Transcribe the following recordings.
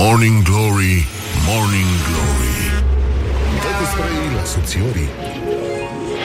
Morning Glory, Morning Glory. Dă spre la subțiorii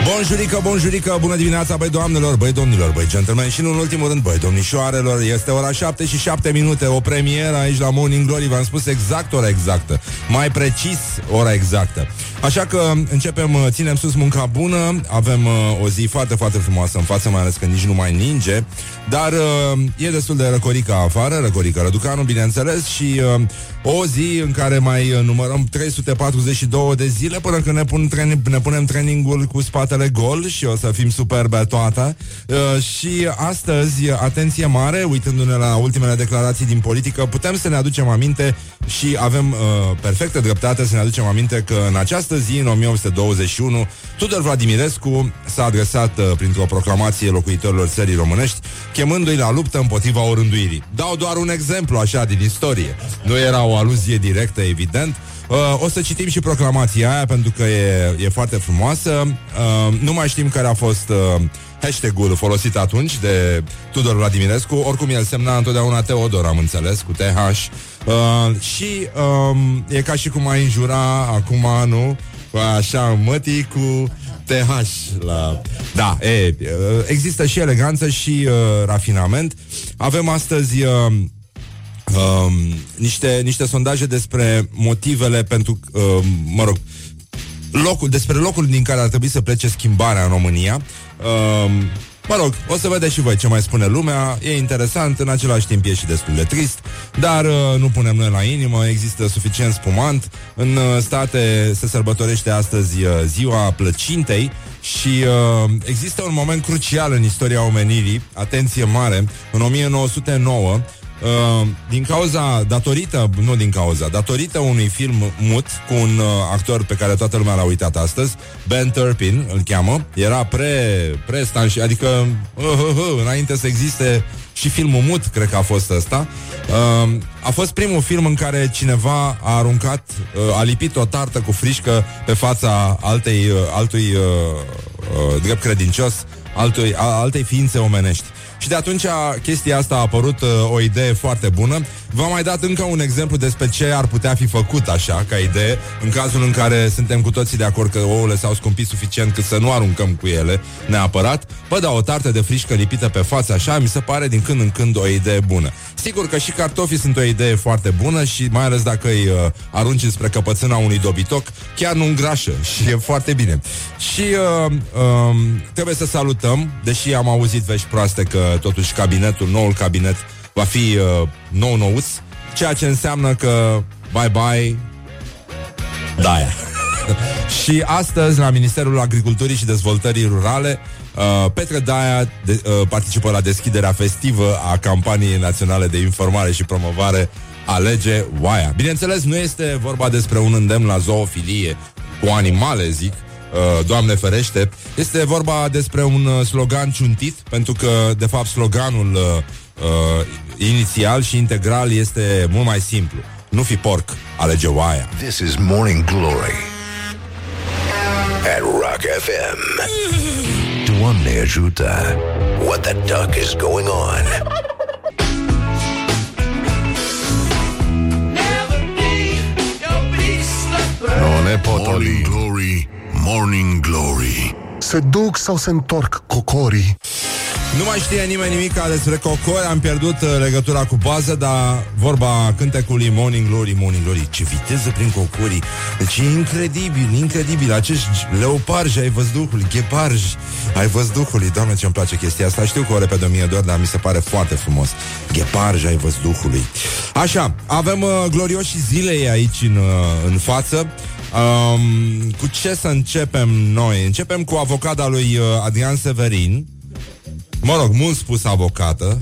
Bonjurică, bonjurică, bună dimineața, băi doamnelor, băi domnilor, băi gentlemen. Și nu în ultimul rând, băi domnișoarelor, este ora 7 și 7 minute, o premieră aici la Morning Glory, v-am spus exact ora exactă, mai precis ora exactă. Așa că începem, uh, ținem sus munca bună, avem uh, o zi foarte, foarte frumoasă în față, mai ales că nici nu mai ninge, dar uh, e destul de răcorică afară, răcorică Răducanu, bineînțeles, și uh, o zi în care mai uh, numărăm 342 de zile până când ne, pun treni- ne punem trainingul cu spatele gol și o să fim superbe toate. Uh, și astăzi, atenție mare, uitându-ne la ultimele declarații din politică, putem să ne aducem aminte și avem uh, perfectă dreptate să ne aducem aminte că în această zi, în 1821, Tudor Vladimirescu s-a adresat uh, printr-o proclamație locuitorilor țării românești, chemându-i la luptă împotriva orânduirii. Dau doar un exemplu așa din istorie. Nu era o aluzie directă, evident. Uh, o să citim și proclamația aia pentru că e, e foarte frumoasă. Uh, nu mai știm care a fost uh, hashtag-ul folosit atunci de Tudor Vladimirescu. Oricum el semna întotdeauna Teodor, am înțeles, cu TH. Uh, și um, e ca și cum ai înjura acum, nu? Așa, mătii cu TH la... Da, e, există și eleganță și uh, rafinament. Avem astăzi... Uh, um, niște, niște sondaje despre motivele pentru, uh, mă rog, locul, despre locul din care ar trebui să plece schimbarea în România. Uh, Mă rog, o să vedeți și voi ce mai spune lumea. E interesant, în același timp e și destul de trist Dar uh, nu punem noi la inimă Există suficient spumant. În uh, state se sărbătorește astăzi uh, ziua plăcintei Și uh, există un moment crucial în istoria omenirii. Atenție mare În 1909 Uh, din cauza, datorită, nu din cauza, datorită unui film mut cu un uh, actor pe care toată lumea l-a uitat astăzi, Ben Turpin îl cheamă, era pre, pre stanși, adică uh, uh, uh, înainte să existe și filmul mut, cred că a fost ăsta. Uh, a fost primul film în care cineva a aruncat, uh, a lipit o tartă cu frișcă pe fața altei, uh, altui uh, uh, drept credincios, altui, a, altei ființe omenești. Și de atunci chestia asta a apărut uh, o idee foarte bună. V-am mai dat încă un exemplu despre ce ar putea fi făcut așa, ca idee, în cazul în care suntem cu toții de acord că ouăle s-au scumpit suficient cât să nu aruncăm cu ele neapărat. Bă, da, o tartă de frișcă lipită pe față așa, mi se pare din când în când o idee bună. Sigur că și cartofii sunt o idee foarte bună și mai ales dacă îi uh, arunci spre căpățâna unui dobitoc, chiar nu îngrașă și e foarte bine. Și uh, uh, trebuie să salutăm, deși am auzit vești proaste că totuși cabinetul, noul cabinet va fi uh, nou nouț, ceea ce înseamnă că bye-bye Daia. și astăzi, la Ministerul Agriculturii și Dezvoltării Rurale, uh, Petre Daia de, uh, participă la deschiderea festivă a campaniei naționale de informare și promovare Alege Oaia. Bineînțeles, nu este vorba despre un îndemn la zoofilie cu animale, zic, Uh, Doamne ferește, este vorba despre un uh, slogan ciuntit, pentru că, de fapt, sloganul uh, uh, inițial și integral este mult mai simplu. Nu fi porc, alege oaia. This is Morning Glory at Rock FM. Doamne ajută! What the duck is going on? Nu ne Morning Glory, Morning Glory. Se duc sau se întorc cocorii? Nu mai știe nimeni nimic despre cocori, am pierdut uh, legătura cu bază, dar vorba cântecului Morning Glory, Morning Glory, ce viteză prin cocorii. Deci e incredibil, incredibil. Acești leoparji ai văzduhului, gheparji ai văzduhului. Doamne, ce-mi place chestia asta. Știu că o repet de mie de ori, dar mi se pare foarte frumos. Gheparji ai văzduhului. Așa, avem uh, glorioși zilei aici în, uh, în față. Um, cu ce să începem noi? Începem cu avocada lui uh, Adrian Severin. Mă rog, mult spus avocată.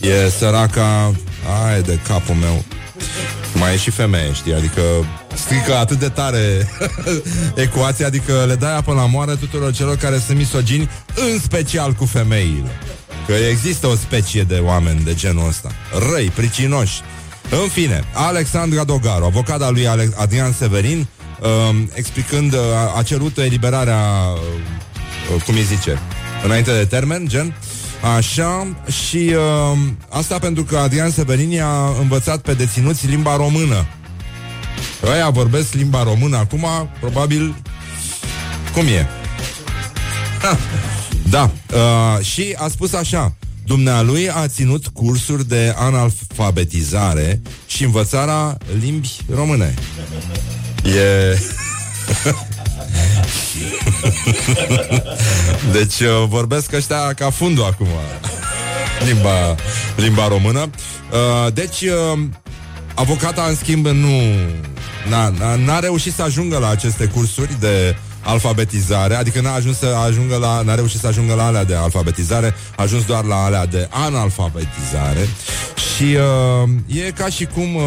E săraca... Ai de capul meu. Mai e și femeie, știi? Adică strică atât de tare ecuația, adică le dai apă la moară tuturor celor care sunt misogini, în special cu femeile. Că există o specie de oameni de genul ăsta. Răi, pricinoși. În fine, Alexandra Dogaru, avocata lui Ale- Adrian Severin, um, explicând, uh, a cerut eliberarea, uh, cum îi zice, înainte de termen, gen. Așa, și uh, asta pentru că Adrian Severini a învățat pe deținuți limba română. Ăia vorbesc limba română acum, probabil, cum e? Ha. Da, uh, și a spus așa, Dumnealui a ținut cursuri de analfabetizare și învățarea limbi române. E... deci uh, vorbesc ăștia ca fundul acum limba, limba română. Uh, deci uh, avocata în schimb nu n-a, n-a, n-a reușit să ajungă la aceste cursuri de alfabetizare, adică n-a ajuns să ajungă la, n-a reușit să ajungă la alea de alfabetizare, a ajuns doar la alea de analfabetizare și uh, e ca și cum, uh,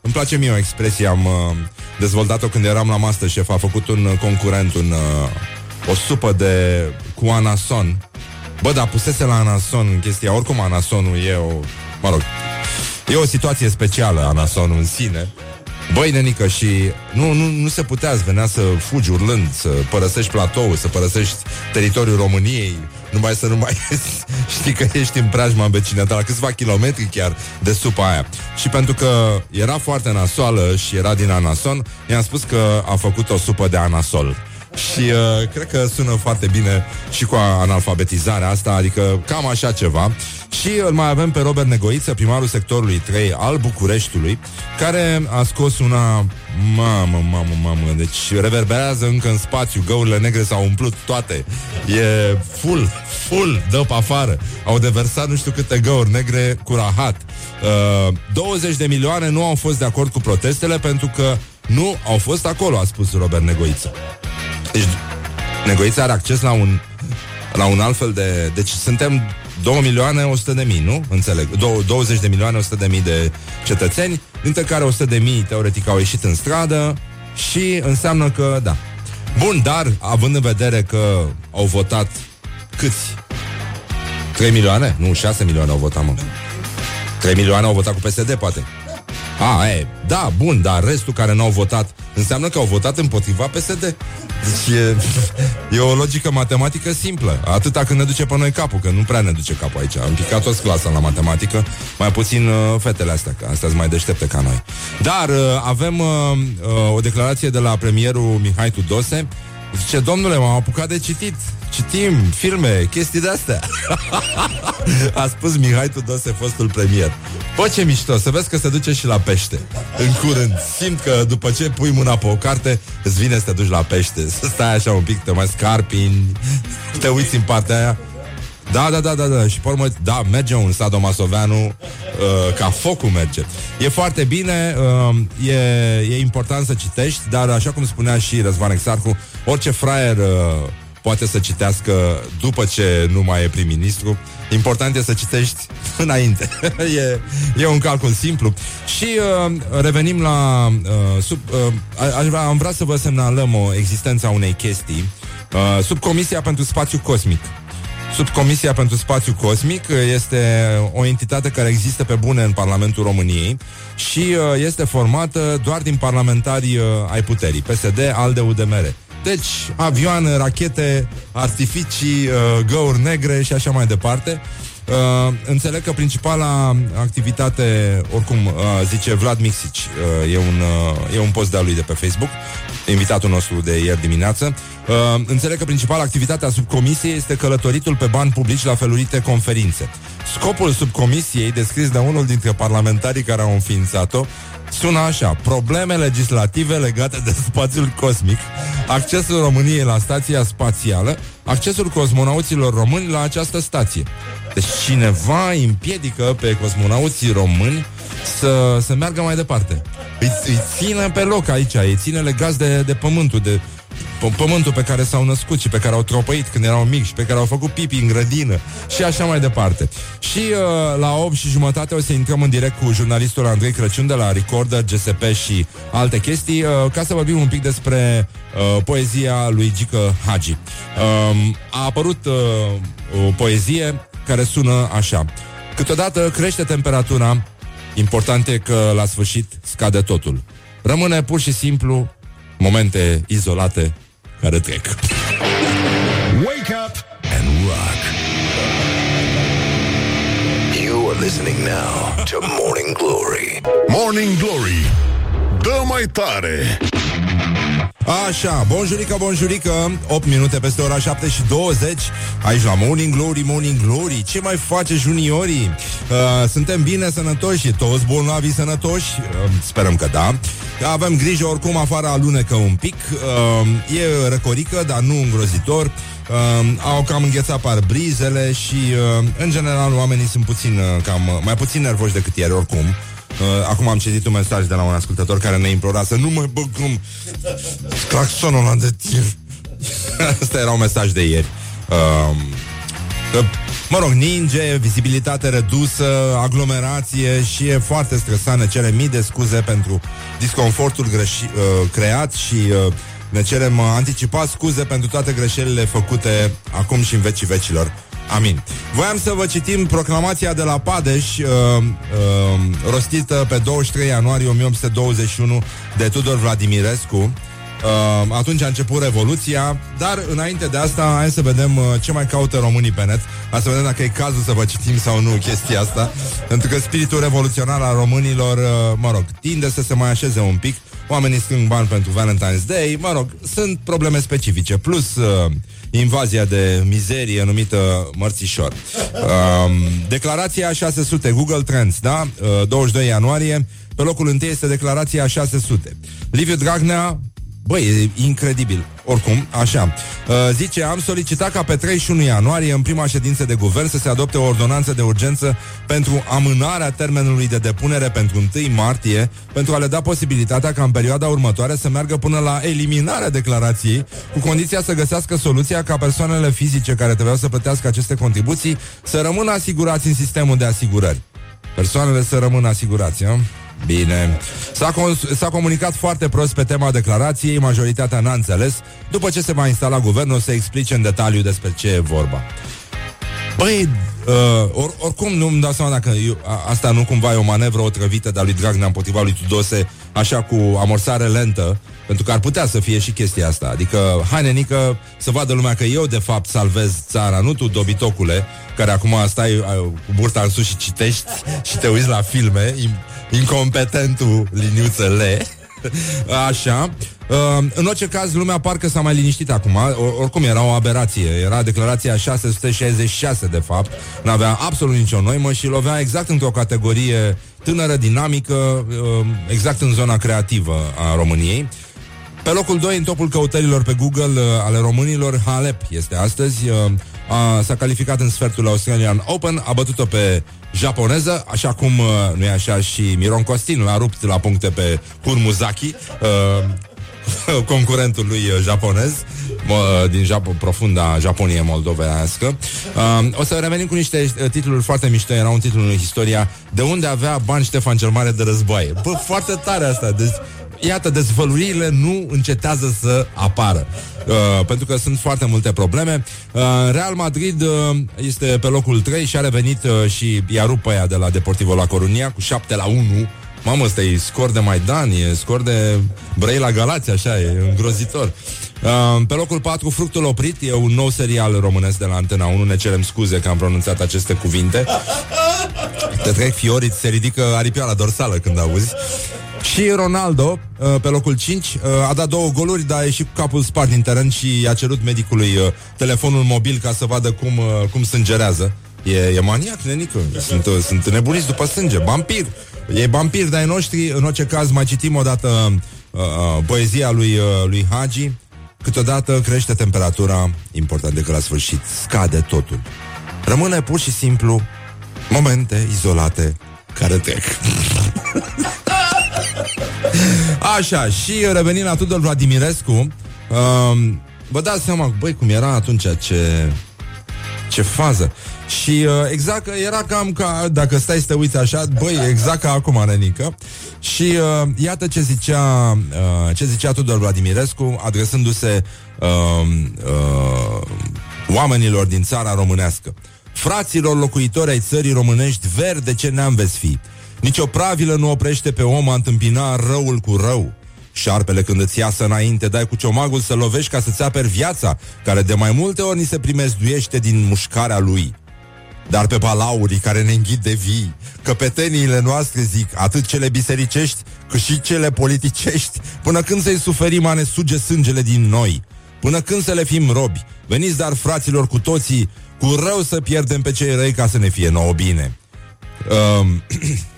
îmi place mie o expresie, am uh, dezvoltat-o când eram la Masterchef, a făcut un concurent, un, uh, o supă de cu anason. Bă, dar pusese la anason în chestia, oricum anasonul e o, mă rog, e o situație specială anasonul în sine, Băi, nenică, și nu, nu, nu se putea, îți venea să fugi urlând, să părăsești platou, să părăsești teritoriul României, numai să nu mai știi că ești în preajma în vecinătate, la câțiva kilometri chiar de supa aia. Și pentru că era foarte nasoală și era din anason, i-am spus că a făcut o supă de anasol. Și uh, cred că sună foarte bine și cu analfabetizarea asta, adică cam așa ceva. Și îl mai avem pe Robert Negoiță, primarul sectorului 3 al Bucureștiului, care a scos una... Mamă, mamă, mamă, deci reverberează încă în spațiu, găurile negre s-au umplut toate. E full, full, dă pe afară. Au deversat nu știu câte găuri negre cu rahat. Uh, 20 de milioane nu au fost de acord cu protestele pentru că nu au fost acolo, a spus Robert Negoiță. Deci Negoița are acces la un, la un alt fel de... Deci suntem 2 milioane 100 de mii, nu? Înțeleg. 20 de milioane 100 de mii de cetățeni, dintre care 100 de mii teoretic au ieșit în stradă și înseamnă că, da. Bun, dar având în vedere că au votat câți? 3 milioane? Nu, 6 milioane au votat, mă. 3 milioane au votat cu PSD, poate. A, e, da, bun, dar restul care n-au votat înseamnă că au votat împotriva PSD. Deci e, e o logică matematică simplă. Atâta când ne duce pe noi capul, că nu prea ne duce capul aici. Am picat toți clasa la matematică, mai puțin uh, fetele astea, că astea sunt mai deștepte ca noi. Dar uh, avem uh, uh, o declarație de la premierul Mihai Tudose, Zice, domnule, m-am apucat de citit. Citim filme, chestii de-astea. A spus Mihai Tudose, fostul premier. Bă, ce mișto, să vezi că se duce și la pește. În curând Simt că după ce pui mâna pe o carte Îți vine să te duci la pește. Să stai așa un pic, te mai scarpini Te uiți în partea aia da, da, da, da, da. Și pe urmă, da, merge un sadomasoveanu uh, ca focul merge. E foarte bine, uh, e, e important să citești, dar așa cum spunea și Răzvan Exarcu, orice fraier uh, poate să citească după ce nu mai e prim-ministru. Important e să citești înainte. e, e un calcul simplu. Și uh, revenim la... Uh, sub, uh, aș vrea, am vrea să vă semnalăm o existența unei chestii. Uh, subcomisia pentru spațiu cosmic. Subcomisia pentru Spațiu Cosmic este o entitate care există pe bune în Parlamentul României și uh, este formată doar din parlamentari uh, ai puterii, PSD, ALDE, UDMR. Deci, avioane, rachete, artificii, uh, găuri negre și așa mai departe. Uh, înțeleg că principala activitate, oricum uh, zice Vlad Mixici, uh, e, un, uh, e un post de-a lui de pe Facebook, invitatul nostru de ieri dimineață. Uh, înțeleg că principala activitate a subcomisiei este călătoritul pe bani publici la felurite conferințe. Scopul subcomisiei, descris de unul dintre parlamentarii care au înființat-o, sună așa, probleme legislative legate de spațiul cosmic, accesul României la stația spațială, accesul cosmonauților români la această stație. Deci cineva împiedică pe cosmonauții români să, să meargă mai departe. Îi, îi ține pe loc aici, îi ține legați de, de pământul, de pământul pe care s-au născut și pe care au tropăit când erau mici și pe care au făcut pipi în grădină și așa mai departe. Și uh, la 8 și jumătate o să intrăm în direct cu jurnalistul Andrei Crăciun de la Recorder, GSP și alte chestii uh, ca să vorbim un pic despre uh, poezia lui Gică Hagi. Uh, a apărut uh, o poezie care sună așa. Câteodată crește temperatura, Important e că la sfârșit scade totul. Rămâne pur și simplu momente izolate care trec. Wake up and rock. You are listening now to Morning Glory. Morning Glory. Dă mai tare! Așa, bonjurică, bonjurică 8 minute peste ora 7 și 20 Aici la Morning Glory, Morning Glory Ce mai face juniorii? Uh, suntem bine sănătoși? Toți bolnavii sănătoși? Uh, sperăm că da Avem grijă oricum afară alunecă un pic uh, E răcorică, dar nu îngrozitor Uh, au cam înghețat parbrizele și, uh, în general, oamenii sunt puțin, uh, cam, uh, mai puțin nervoși decât ieri, oricum. Uh, acum am citit un mesaj de la un ascultător care ne implora să nu mai băgăm claxonul ăla de tir. Asta era un mesaj de ieri. Uh, uh, Mă rog, ninge, vizibilitate redusă, aglomerație și e foarte stresant, ne cere mii de scuze pentru disconfortul greși, uh, creat și uh, ne cerem uh, anticipat scuze pentru toate greșelile făcute acum și în vecii vecilor. Amin. Voiam să vă citim proclamația de la Padeș, uh, uh, rostită pe 23 ianuarie 1821 de Tudor Vladimirescu. Uh, atunci a început Revoluția, dar înainte de asta, hai să vedem uh, ce mai caută românii pe net. Hai să vedem dacă e cazul să vă citim sau nu chestia asta. Pentru că spiritul revoluționar al românilor, uh, mă rog, tinde să se mai așeze un pic. Oamenii strâng bani pentru Valentine's Day, mă rog, sunt probleme specifice. Plus uh, invazia de mizerie numită mărțișor. Um, declarația 600, Google Trends, da? Uh, 22 ianuarie, pe locul întâi este declarația 600. Liviu Dragnea, Băi, e incredibil. Oricum, așa. Uh, zice, am solicitat ca pe 31 ianuarie, în prima ședință de guvern, să se adopte o ordonanță de urgență pentru amânarea termenului de depunere pentru 1 martie, pentru a le da posibilitatea ca în perioada următoare să meargă până la eliminarea declarației, cu condiția să găsească soluția ca persoanele fizice care trebuiau să plătească aceste contribuții să rămână asigurați în sistemul de asigurări. Persoanele să rămână asigurați, a? Bine. S-a, con- s-a comunicat foarte prost pe tema declarației, majoritatea n-a înțeles. După ce se va instala guvernul, să explice în detaliu despre ce e vorba. Băi, uh, or, oricum nu-mi dau seama dacă eu, a, asta nu cumva e o manevră otrăvită de-a lui Dragnea împotriva lui Tudose, așa cu amorsare lentă, pentru că ar putea să fie și chestia asta. Adică, hai nenică, să vadă lumea că eu de fapt salvez țara, nu tu, dobitocule, care acum stai uh, cu burta în sus și citești și te uiți la filme, incompetentul liniuță le. Așa. Uh, în orice caz, lumea parcă s-a mai liniștit acum. O, oricum era o aberație. Era declarația 666, de fapt. N-avea absolut nicio noimă și lovea exact într-o categorie tânără, dinamică, uh, exact în zona creativă a României. Pe locul 2, în topul căutărilor pe Google uh, ale românilor, Halep este astăzi. Uh, a, s-a calificat în sfertul Australian Open, a bătut-o pe japoneză, așa cum, uh, nu e așa, și Miron Costin a rupt la puncte pe Kurmuzaki, uh, concurentul lui uh, japonez uh, din Japo- profunda Japonie moldovenească. Uh, o să revenim cu niște uh, titluri foarte mișto. Era un titlu în istoria De unde avea bani Ștefan cel Mare de războaie. Bă, foarte tare asta. Deci, iată, dezvăluirile nu încetează să apară. Uh, pentru că sunt foarte multe probleme. Uh, Real Madrid uh, este pe locul 3 și a revenit uh, și i-a rupt pe aia de la Deportivo la Corunia cu 7 la 1. Mamă, ăsta e scor de Maidan, e scor de Brăi la Galați, așa, e îngrozitor. Uh, pe locul 4, Fructul Oprit, e un nou serial românesc de la Antena 1, ne cerem scuze că am pronunțat aceste cuvinte. Te trec fiorii, se ridică aripioara dorsală când auzi. Și Ronaldo, uh, pe locul 5, uh, a dat două goluri, dar a ieșit cu capul spart din teren și a cerut medicului uh, telefonul mobil ca să vadă cum, cum sângerează. E, e maniac, nenică. Sunt, sunt nebuniți după sânge. Vampir. E vampir de-ai noștri. În orice caz, mai citim o dată uh, poezia lui, uh, lui Hagi. Câteodată crește temperatura, important decât la sfârșit, scade totul. Rămâne pur și simplu momente izolate care trec. Așa, și revenind la Tudor Vladimirescu, um, vă dați seama, băi, cum era atunci, ce, ce fază. Și uh, exact, era cam ca, dacă stai să te uiți așa, băi, exact ca acum, Nenică. Și uh, iată ce zicea, uh, ce zicea Tudor Vladimirescu, adresându-se uh, uh, oamenilor din țara românească. Fraților locuitori ai țării românești, verde ce neam veți fi. Nici o pravilă nu oprește pe om a întâmpina răul cu rău. Șarpele când îți iasă înainte, dai cu ciomagul să lovești ca să-ți aperi viața, care de mai multe ori ni se primezduiește din mușcarea lui. dar pe balaurii care ne înghid de vii. Căpeteniile noastre zic, atât cele bisericești, cât și cele politicești, până când să-i suferim a ne suge sângele din noi. Până când să le fim robi. Veniți dar, fraților, cu toții, cu rău să pierdem pe cei răi ca să ne fie nouă bine. Um,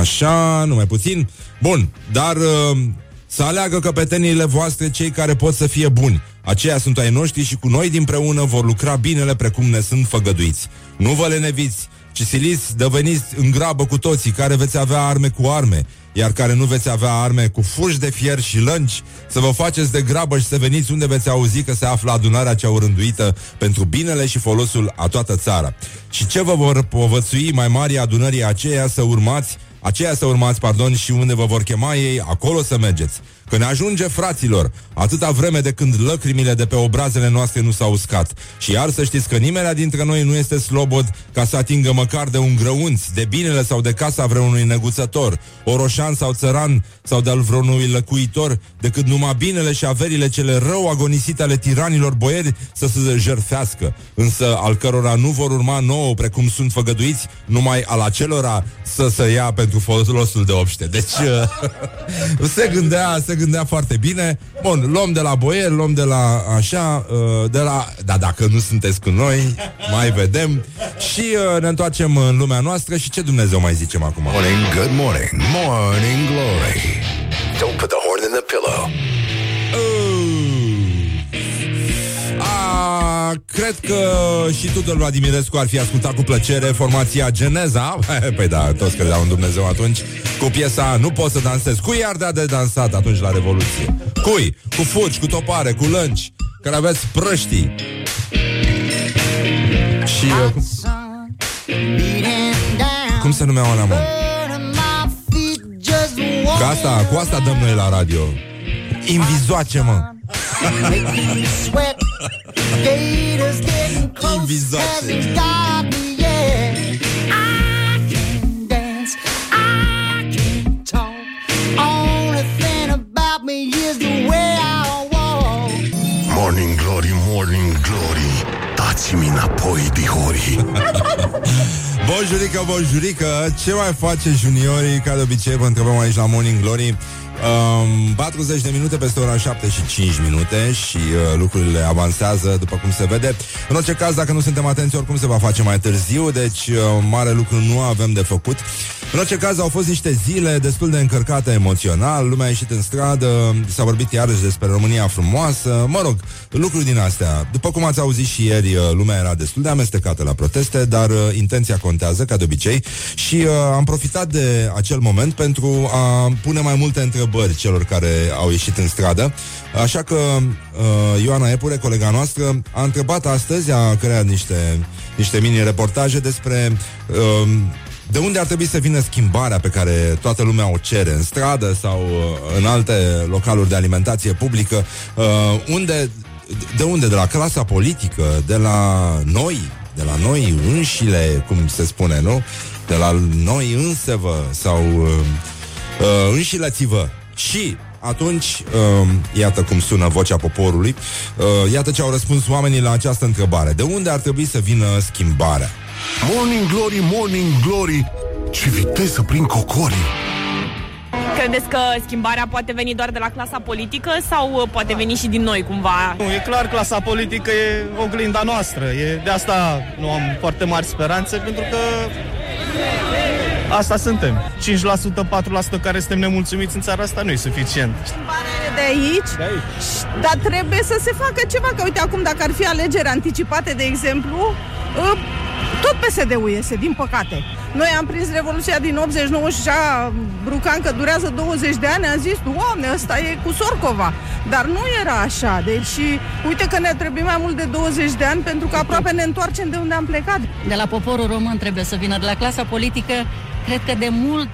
așa, numai puțin. Bun, dar um, să aleagă căpeteniile voastre cei care pot să fie buni. Aceia sunt ai noștri și cu noi dinpreună vor lucra binele precum ne sunt făgăduiți. Nu vă leneviți, ci siliți, deveniți în grabă cu toții, care veți avea arme cu arme, iar care nu veți avea arme cu fuși de fier și lănci, să vă faceți de grabă și să veniți unde veți auzi că se află adunarea cea urânduită pentru binele și folosul a toată țara. Și ce vă vor povățui mai mari adunării aceea să urmați, aceea să urmați, pardon, și unde vă vor chema ei, acolo să mergeți. Că ne ajunge, fraților, atâta vreme de când lăcrimile de pe obrazele noastre nu s-au uscat. Și iar să știți că nimeni dintre noi nu este slobod ca să atingă măcar de un grăunț, de binele sau de casa vreunui neguțător, oroșan sau țăran sau de-al vreunui lăcuitor, decât numai binele și averile cele rău agonisite ale tiranilor boieri să se jerfească, însă al cărora nu vor urma nouă, precum sunt făgăduiți, numai al acelora să se ia pentru folosul de obște. Deci se gândea, se gândea foarte bine. Bun, luăm de la boier, luăm de la așa, uh, de la... Da, dacă nu sunteți cu noi, mai vedem. Și uh, ne întoarcem în lumea noastră și ce Dumnezeu mai zicem acum? Morning, good morning, morning glory. Don't put the horn in the pillow. Cred că și Tudor Vladimirescu ar fi ascultat cu plăcere formația Geneza. Păi da, toți credeau în Dumnezeu atunci. Cu piesa Nu pot să dansez. Cui ar da de dansat atunci la Revoluție? Cui? Cu fugi, cu topare, cu lânci Care aveți prăștii. Și uh, cum, cum se numeau alea, mă? Cu asta, cu asta dăm noi la radio. Invizoace, mă Invizoase. Morning glory, morning glory. Dați-mi înapoi, dihori Bonjurică, bonjurică Ce mai face juniorii? Ca de obicei vă întrebăm aici la Morning Glory Um, 40 de minute peste ora 7 și 5 minute și uh, lucrurile avansează după cum se vede. În orice caz, dacă nu suntem atenți, oricum se va face mai târziu, deci uh, mare lucru nu avem de făcut. În orice caz, au fost niște zile destul de încărcate emoțional, lumea a ieșit în stradă, s-a vorbit iarăși despre România frumoasă, mă rog, lucruri din astea. După cum ați auzit și ieri, uh, lumea era destul de amestecată la proteste, dar uh, intenția contează, ca de obicei, și uh, am profitat de acel moment pentru a pune mai multe întrebări celor care au ieșit în stradă. Așa că uh, Ioana Epure, colega noastră, a întrebat astăzi, a creat niște, niște mini-reportaje despre uh, de unde ar trebui să vină schimbarea pe care toată lumea o cere în stradă sau uh, în alte localuri de alimentație publică, uh, unde, de unde? De la clasa politică, de la noi, de la noi înșile, cum se spune, nu? De la noi însevă sau uh, uh, înșileți-vă. Și atunci, uh, iată cum sună vocea poporului, uh, iată ce au răspuns oamenii la această întrebare. De unde ar trebui să vină schimbarea? Morning glory, morning glory Ce viteză prin cocorii Credeți că schimbarea poate veni doar de la clasa politică sau uh, poate veni și din noi cumva? Nu, e clar, clasa politică e oglinda noastră. E, de asta nu am foarte mari speranțe, pentru că asta suntem. 5%, 4% care suntem nemulțumiți în țara asta nu e suficient. de aici, De aici. dar trebuie să se facă ceva, că uite acum dacă ar fi alegeri anticipate, de exemplu, ă, tot PSD-ul iese, din păcate. Noi am prins Revoluția din 89 și așa Brucan că durează 20 de ani, a zis, Doamne, ăsta e cu Sorcova. Dar nu era așa, deci uite că ne trebuie mai mult de 20 de ani pentru că aproape ne întoarcem de unde am plecat. De la poporul român trebuie să vină, de la clasa politică, cred că de mult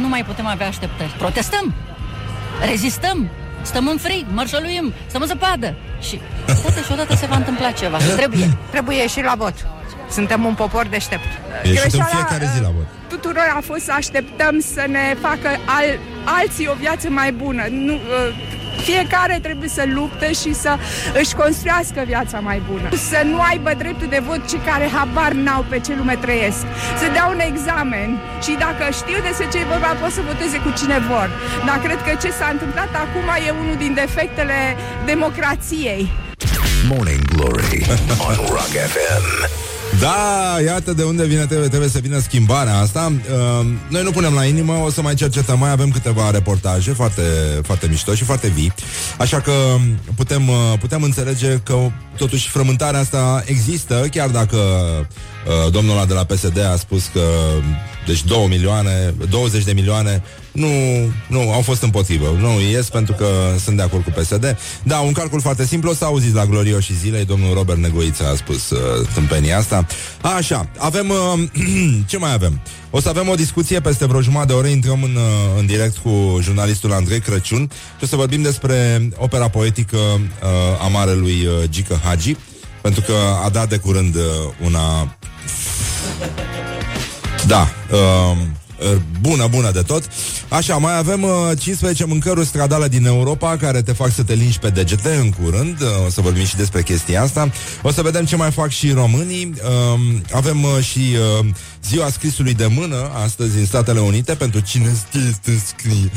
nu mai putem avea așteptări. Protestăm, rezistăm, stăm în frig, mărșăluim, stăm în zăpadă. Și odată și odată se va întâmpla ceva. Trebuie. Trebuie și la vot. Suntem un popor deștept. Ieșit în fiecare zi la vot. Tuturor a fost să așteptăm să ne facă al, alții o viață mai bună. Nu, uh, Fiecare trebuie să lupte și să își construiască viața mai bună. Să nu aibă dreptul de vot cei care habar n-au pe ce lume trăiesc. Să dea un examen și dacă știu despre ce e vorba, pot să voteze cu cine vor. Dar cred că ce s-a întâmplat acum e unul din defectele democrației. Morning Glory on Rock FM. Da, iată de unde vine, trebuie, trebuie să vină schimbarea asta. Uh, noi nu punem la inimă, o să mai cercetăm, mai avem câteva reportaje foarte, foarte mișto și foarte vii. Așa că putem, uh, putem înțelege că totuși frământarea asta există, chiar dacă uh, domnul ăla de la PSD a spus că deci 2 milioane, 20 de milioane nu, nu, au fost împotrivă. Nu ies pentru că sunt de acord cu PSD. Da, un calcul foarte simplu. O să auziți la Glorio și zilei. Domnul Robert Negoiță a spus uh, tâmpenia asta. Așa, avem... Uh, ce mai avem? O să avem o discuție peste vreo jumătate de oră. Intrăm în, uh, în direct cu jurnalistul Andrei Crăciun și o să vorbim despre opera poetică uh, a marelui uh, Gică Hagi. Pentru că a dat de curând uh, una... Da, uh, bună, bună de tot. Așa, mai avem uh, 15 mâncăruri stradale din Europa care te fac să te lingi pe degete în curând. Uh, o să vorbim și despre chestia asta. O să vedem ce mai fac și românii. Uh, avem uh, și uh, ziua scrisului de mână astăzi în Statele Unite pentru cine știe să scrie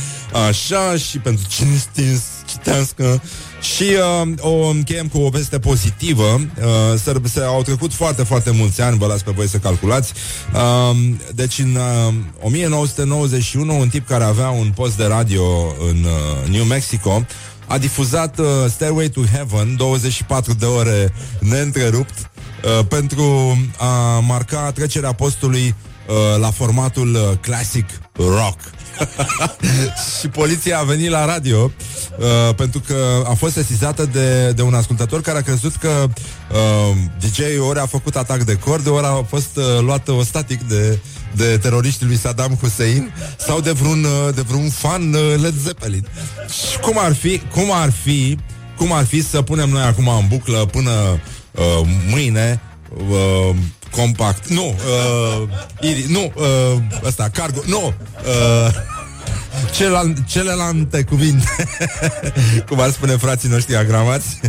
așa și pentru cine știe să citească. Și uh, o încheiem cu o veste pozitivă. Uh, se, se au trecut foarte, foarte mulți ani, vă las pe voi să calculați. Uh, deci în uh, 1991, un tip care avea un post de radio în uh, New Mexico a difuzat uh, Stairway to Heaven 24 de ore neîntrerupt uh, pentru a marca trecerea postului uh, la formatul uh, classic rock. și poliția a venit la radio uh, pentru că a fost sesizată de, de un ascultător care a crezut că uh, DJ-ul ori a făcut atac de cord, ori a fost uh, luat o static de, de teroriștii lui Saddam Hussein sau de vreun, uh, de vreun fan uh, Led Zeppelin. Și cum ar fi, cum ar fi, cum ar fi să punem noi acum în buclă până uh, mâine uh, compact. Nu, uh, iri, nu, uh, ăsta, cargo, nu, uh, celan, celelalte cuvinte, cum ar spune frații noștri agramați.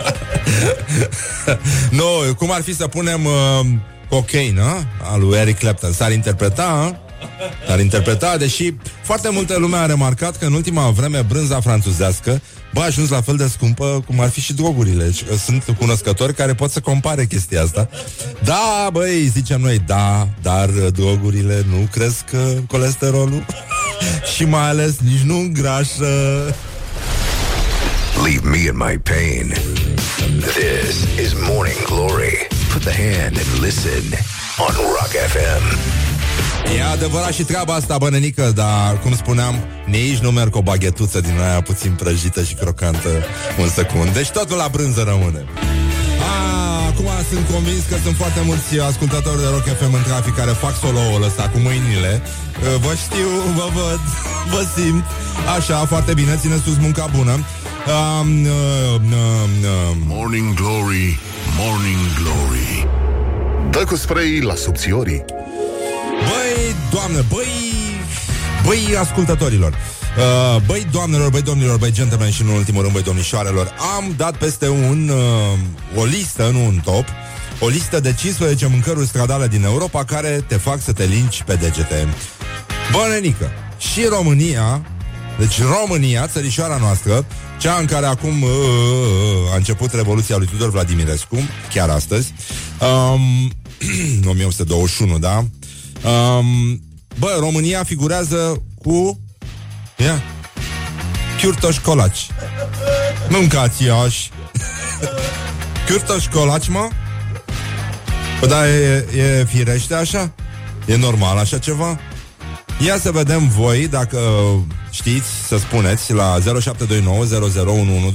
nu, cum ar fi să punem uh, cocaine, al lui Eric Clapton, s-ar interpreta, s-ar interpreta, deși foarte multă lume a remarcat că în ultima vreme brânza franțuzească Bă, a ajuns la fel de scumpă cum ar fi și drogurile. Deci, Sunt cunoscători care pot să compare chestia asta. Da, băi, zicem noi, da, dar drogurile nu cresc uh, colesterolul și mai ales nici nu îngrașă. Leave me in my pain. This is Morning Glory. Put the hand and listen on Rock FM. E adevărat și treaba asta, bănenică, dar, cum spuneam, nici nu merg cu o baghetuță din aia puțin prăjită și crocantă un secund. Deci totul la brânză rămâne. A, acum sunt convins că sunt foarte mulți ascultători de Rock FM în trafic care fac solo-ul ăsta cu mâinile. Vă știu, vă văd, vă simt. Așa, foarte bine, țineți sus munca bună. Um, uh, uh, uh, Morning Glory, Morning Glory Dă cu spray la subțiorii Băi, doamne, băi, băi ascultătorilor Uh, băi doamnelor, băi domnilor, băi gentlemen și în ultimul rând băi domnișoarelor Am dat peste un, uh, o listă, nu un top O listă de 15 mâncăruri stradale din Europa Care te fac să te linci pe degete Bă, nenică, și România Deci România, țărișoara noastră Cea în care acum uh, uh, a început Revoluția lui Tudor Vladimirescu Chiar astăzi um, 1821, da? Um, bă, România figurează cu... Ia. Chiurtoș colaci. Mâncați iași. Chiurtoș colaci, mă? Bă, da, e, e firește așa? E normal așa ceva? Ia să vedem voi dacă știți să spuneți la 0729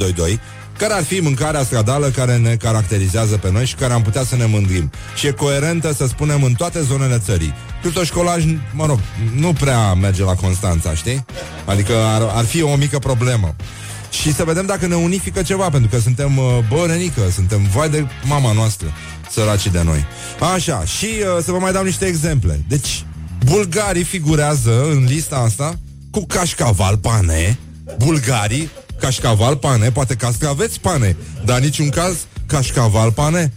care ar fi mâncarea stradală care ne caracterizează pe noi și care am putea să ne mândrim. Și e coerentă, să spunem, în toate zonele țării. Cârtoșcolaj, mă rog, nu prea merge la Constanța, știi? Adică ar, ar fi o mică problemă. Și să vedem dacă ne unifică ceva, pentru că suntem, uh, bă, nenică, suntem vai de mama noastră, săracii de noi. Așa, și uh, să vă mai dau niște exemple. Deci, bulgarii figurează în lista asta cu cașcaval, pane, bulgarii, cașcaval pane, poate castraveți pane, dar niciun caz cașcaval pane.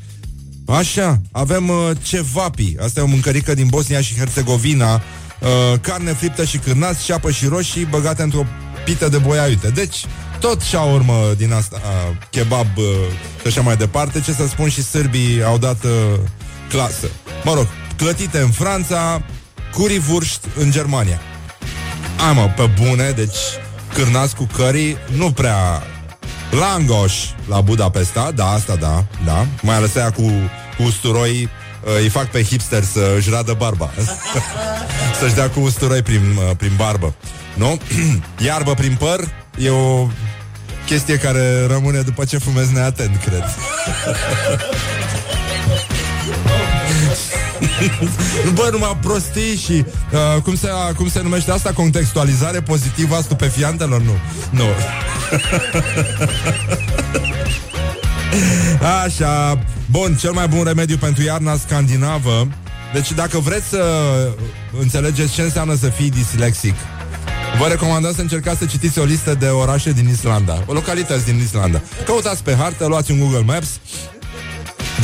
Așa, avem uh, cevapi, asta e o mâncărică din Bosnia și Herțegovina, uh, carne friptă și cârnați, ceapă și roșii băgate într-o pită de boiaiute. Deci, tot și urmă din asta, uh, kebab uh, și așa mai departe. Ce să spun și sârbii au dat uh, clasă. Mă rog, clătite în Franța, curivurști în Germania. Ai mă, pe bune, deci cârnați cu cării, nu prea langoș la Budapesta, da, asta da, da, mai ales aia cu, cu usturoi uh, îi fac pe hipster să își radă barba Să-și dea cu usturoi prin, uh, prin barbă Nu? Iarbă prin păr E o chestie care rămâne după ce fumezi neatent, cred Bă, numai prostii și uh, cum, se, uh, cum se numește asta? Contextualizare pozitivă a stupefiantelor? Nu. Nu. Așa. Bun, cel mai bun remediu pentru iarna scandinavă. Deci dacă vreți să înțelegeți ce înseamnă să fii dislexic, Vă recomandăm să încercați să citiți o listă de orașe din Islanda, o localități din Islanda. Căutați pe hartă, luați un Google Maps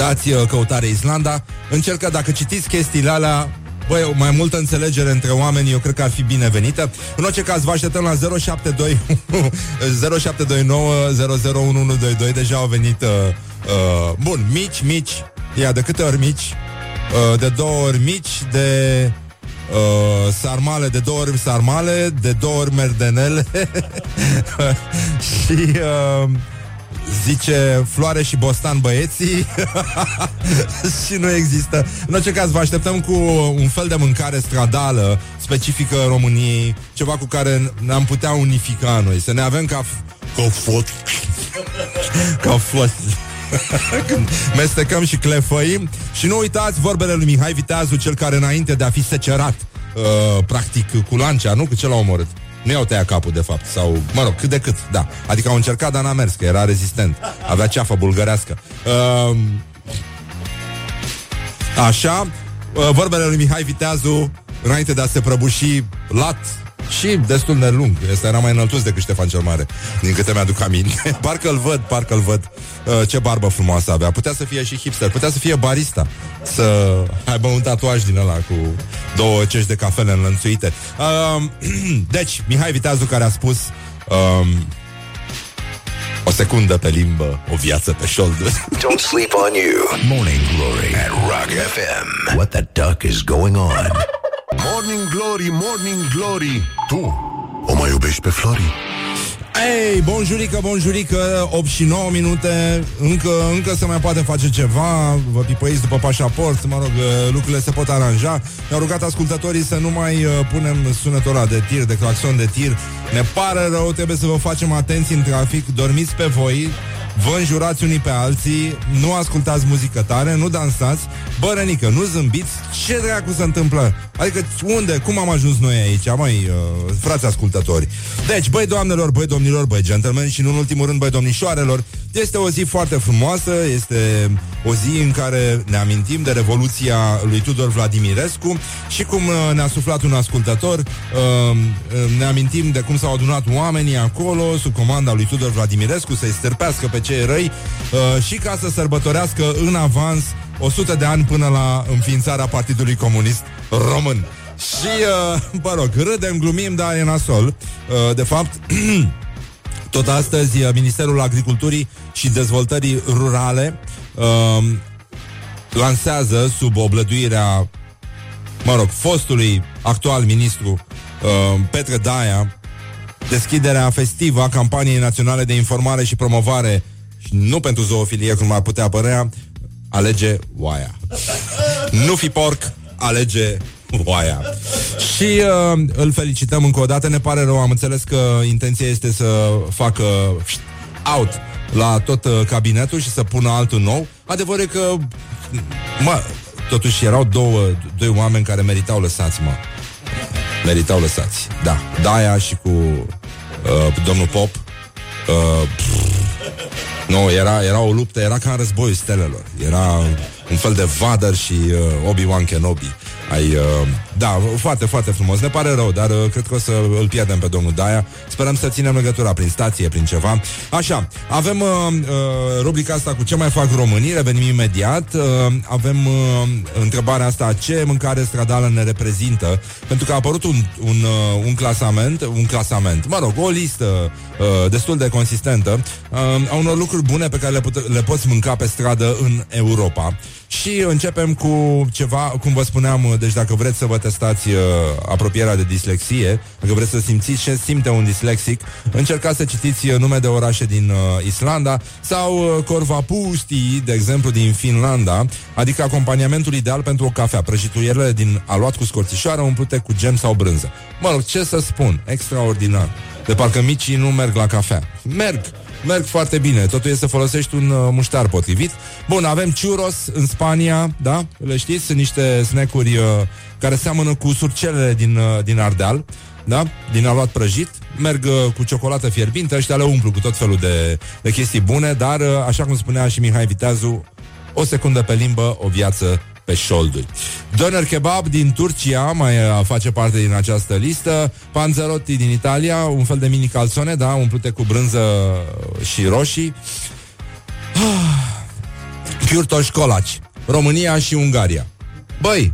dați uh, căutare Islanda. Încercă, dacă citiți chestiile alea, Băi, mai multă înțelegere între oameni, eu cred că ar fi binevenită. În orice caz, vă așteptăm la 072 0729 001122. Deja au venit uh, uh, Bun, mici, mici Ia, de câte ori mici? Uh, de două ori mici De uh, sarmale, de două ori sarmale De două ori merdenele Și uh, Zice Floare și Bostan băieții. Și nu există. În orice caz vă așteptăm cu un fel de mâncare stradală Specifică României Ceva cu care ne-am putea unifica noi. Să ne avem ca, ca fot Ca fot când mestecăm și clefăim. Și nu uitați vorbele lui Mihai Viteazu Cel care înainte de a fi secerat uh, Practic cu lancea, nu? Cu ce l-a omorât nu i-au tăiat capul, de fapt. Sau, mă rog, cât de cât, da. Adică au încercat, dar n-a mers, că era rezistent. Avea ceafă bulgărească. Uh, așa, uh, vorbele lui Mihai Viteazu, înainte de a se prăbuși lat și destul de lung. Este era mai înăltus decât Ștefan cel Mare, din câte mi-aduc aminte. parcă-l văd, parcă-l văd. Uh, ce barbă frumoasă avea. Putea să fie și hipster, putea să fie barista, să aibă un tatuaj din ăla cu două cești de cafele înlănțuite. Uh, deci, Mihai Viteazu care a spus uh, o secundă pe limbă, o viață pe șoldă. Don't sleep on you. Morning Glory at Rock FM. What the duck is going on? Morning Glory, Morning Glory. Tu o mai iubești pe Flori? Ei, bonjurică, bonjurică 8 și 9 minute. Încă, încă se mai poate face ceva. Vă pipăiți după pașaport Mă rog, lucrurile se pot aranja. Mi-au rugat ascultătorii să nu mai uh, punem sunetul ăla de tir, de claxon de tir. Ne pare rău, trebuie să vă facem atenți în trafic. Dormiți pe voi Vă înjurați unii pe alții Nu ascultați muzică tare, nu dansați. Bă, Rănică, nu zâmbiți. Ce dracu se întâmplă? Adică unde, cum am ajuns noi aici, mai uh, frați ascultători. Deci, băi doamnelor, băi domnilor, băi gentlemen Și în ultimul rând, băi domnișoarelor Este o zi foarte frumoasă Este o zi în care ne amintim de revoluția lui Tudor Vladimirescu Și cum uh, ne-a suflat un ascultător uh, uh, Ne amintim de cum s-au adunat oamenii acolo Sub comanda lui Tudor Vladimirescu Să-i stârpească pe cei răi uh, Și ca să sărbătorească în avans 100 de ani până la înființarea Partidului Comunist Român. Și, uh, mă rog, râdem, glumim, dar e nasol. Uh, de fapt, tot astăzi uh, Ministerul Agriculturii și Dezvoltării Rurale uh, lansează sub oblăduirea, mă rog, fostului actual ministru uh, Petre Daia deschiderea festivă a campaniei naționale de informare și promovare și nu pentru zoofilie, cum ar putea părea, alege oaia. nu fi porc, alege oaia. Și uh, îl felicităm încă o dată, ne pare rău, am înțeles că intenția este să facă out la tot uh, cabinetul și să pună altul nou. Adevărul e că, mă, totuși erau două, doi oameni care meritau lăsați, mă. Meritau lăsați, da. Daia și cu uh, domnul Pop. Uh, nu, era, era o luptă, era ca în războiul stelelor. Era un fel de Vader și uh, Obi-Wan Kenobi. ai, uh, da, foarte, foarte frumos. Ne pare rău, dar uh, cred că o să îl pierdem pe domnul Daia. Sperăm să ținem legătura prin stație, prin ceva. Așa, avem uh, uh, rubrica asta cu ce mai fac românii, revenim imediat. Uh, avem uh, întrebarea asta, ce mâncare stradală ne reprezintă? Pentru că a apărut un, un, uh, un clasament, un clasament, mă rog, o listă uh, destul de consistentă uh, a unor lucruri bune pe care le, pute- le poți mânca pe stradă în Europa. Și începem cu ceva, cum vă spuneam, deci dacă vreți să vă testați uh, apropierea de dislexie, dacă vreți să simțiți ce simte un dislexic, încercați să citiți uh, nume de orașe din uh, Islanda sau uh, Corvapusti, de exemplu, din Finlanda, adică acompaniamentul ideal pentru o cafea, prăjituierele din aluat cu scorțișoară umplute cu gem sau brânză. Mă rog, ce să spun, extraordinar. De parcă micii nu merg la cafea. Merg, merg foarte bine. Totul este să folosești un uh, muștar potrivit. Bun, avem churros în Spania, da? Le știți? Sunt niște snack-uri uh, care seamănă cu surcelele din, uh, din Ardeal, da? Din aluat prăjit. Merg uh, cu ciocolată fierbinte, ăștia le umplu cu tot felul de, de chestii bune, dar, uh, așa cum spunea și Mihai Viteazu, o secundă pe limbă, o viață pe șolduri. Doner kebab din Turcia mai uh, face parte din această listă. Panzerotti din Italia, un fel de mini calzone, da, umplute cu brânză și roșii. Chiurtoș colaci. România și Ungaria. Băi,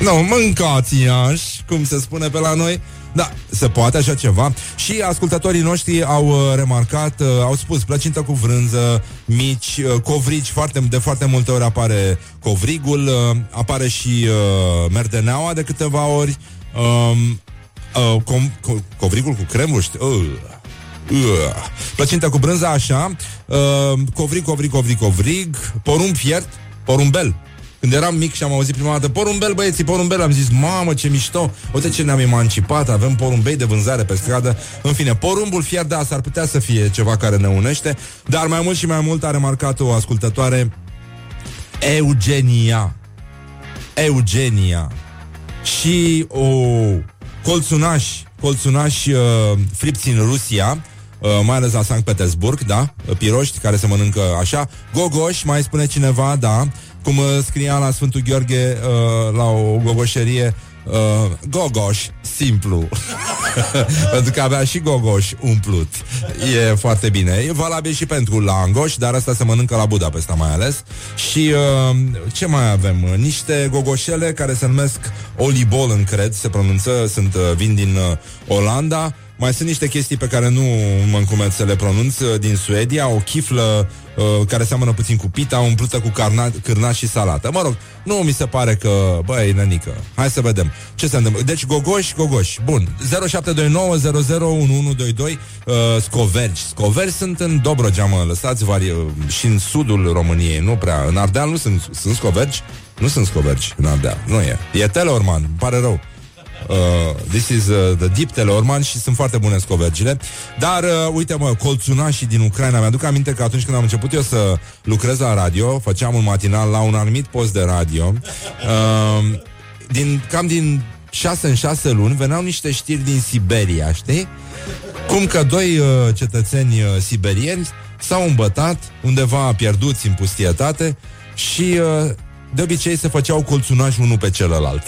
nu, mâncați iași, cum se spune pe la noi. Da, se poate așa ceva. Și ascultătorii noștri au uh, remarcat, uh, au spus plăcintă cu vrânză, mici, uh, covrici, foarte, de foarte multe ori apare covrigul, uh, apare și uh, merdeneaua de câteva ori, um, uh, com, co, covrigul cu cremuri, știi? Uh. Uh. Plăcintă cu brânză, așa uh, Covrig, covrig, covrig, covrig Porumb fiert, porumbel când eram mic și am auzit prima dată Porumbel, băieții, porumbel, am zis Mamă, ce mișto, uite ce ne-am emancipat Avem porumbei de vânzare pe stradă În fine, porumbul fier, da, s-ar putea să fie Ceva care ne unește Dar mai mult și mai mult a remarcat o ascultătoare Eugenia Eugenia Și o colțunași Colțunași uh, fripți în Rusia Uh, mai ales la Sankt Petersburg, da? Uh, Piroști care se mănâncă așa. Gogoși, mai spune cineva, da? Cum uh, scria la Sfântul Gheorghe uh, la o gogoșerie uh, Gogoș, simplu. Pentru că avea și gogoș umplut. E foarte bine. E valabil și pentru langoș Dar asta se mănâncă la Budapesta mai ales. Și uh, ce mai avem? Niște gogoșele care se numesc Olibol, în cred, se pronunță Sunt, uh, vin din uh, Olanda mai sunt niște chestii pe care nu mă încumet să le pronunț uh, din Suedia, o chiflă uh, care seamănă puțin cu pita, umplută cu carna, cârnaș și salată. Mă rog, nu mi se pare că, băi, nănică. Hai să vedem ce se întâmplă. Deci gogoși, gogoși. Bun. 0729 uh, Scovergi. Scovergi sunt în Dobrogea, mă, lăsați vari, uh, și în sudul României, nu prea. În Ardeal nu sunt, sunt scovergi? Nu sunt scovergi în Ardeal, nu e. E Teleorman, îmi pare rău. Uh, this is uh, the deep Teleorman și sunt foarte bune scovergile. Dar, uh, uite mă, colțunașii din Ucraina, mi-aduc aminte că atunci când am început eu să lucrez la radio, făceam un matinal la un anumit post de radio, uh, din, cam din 6 în 6 luni veneau niște știri din Siberia, știi? Cum că doi uh, cetățeni uh, siberieni s-au îmbătat, undeva pierduți în pustietate și uh, de obicei se făceau colțunași unul pe celălalt.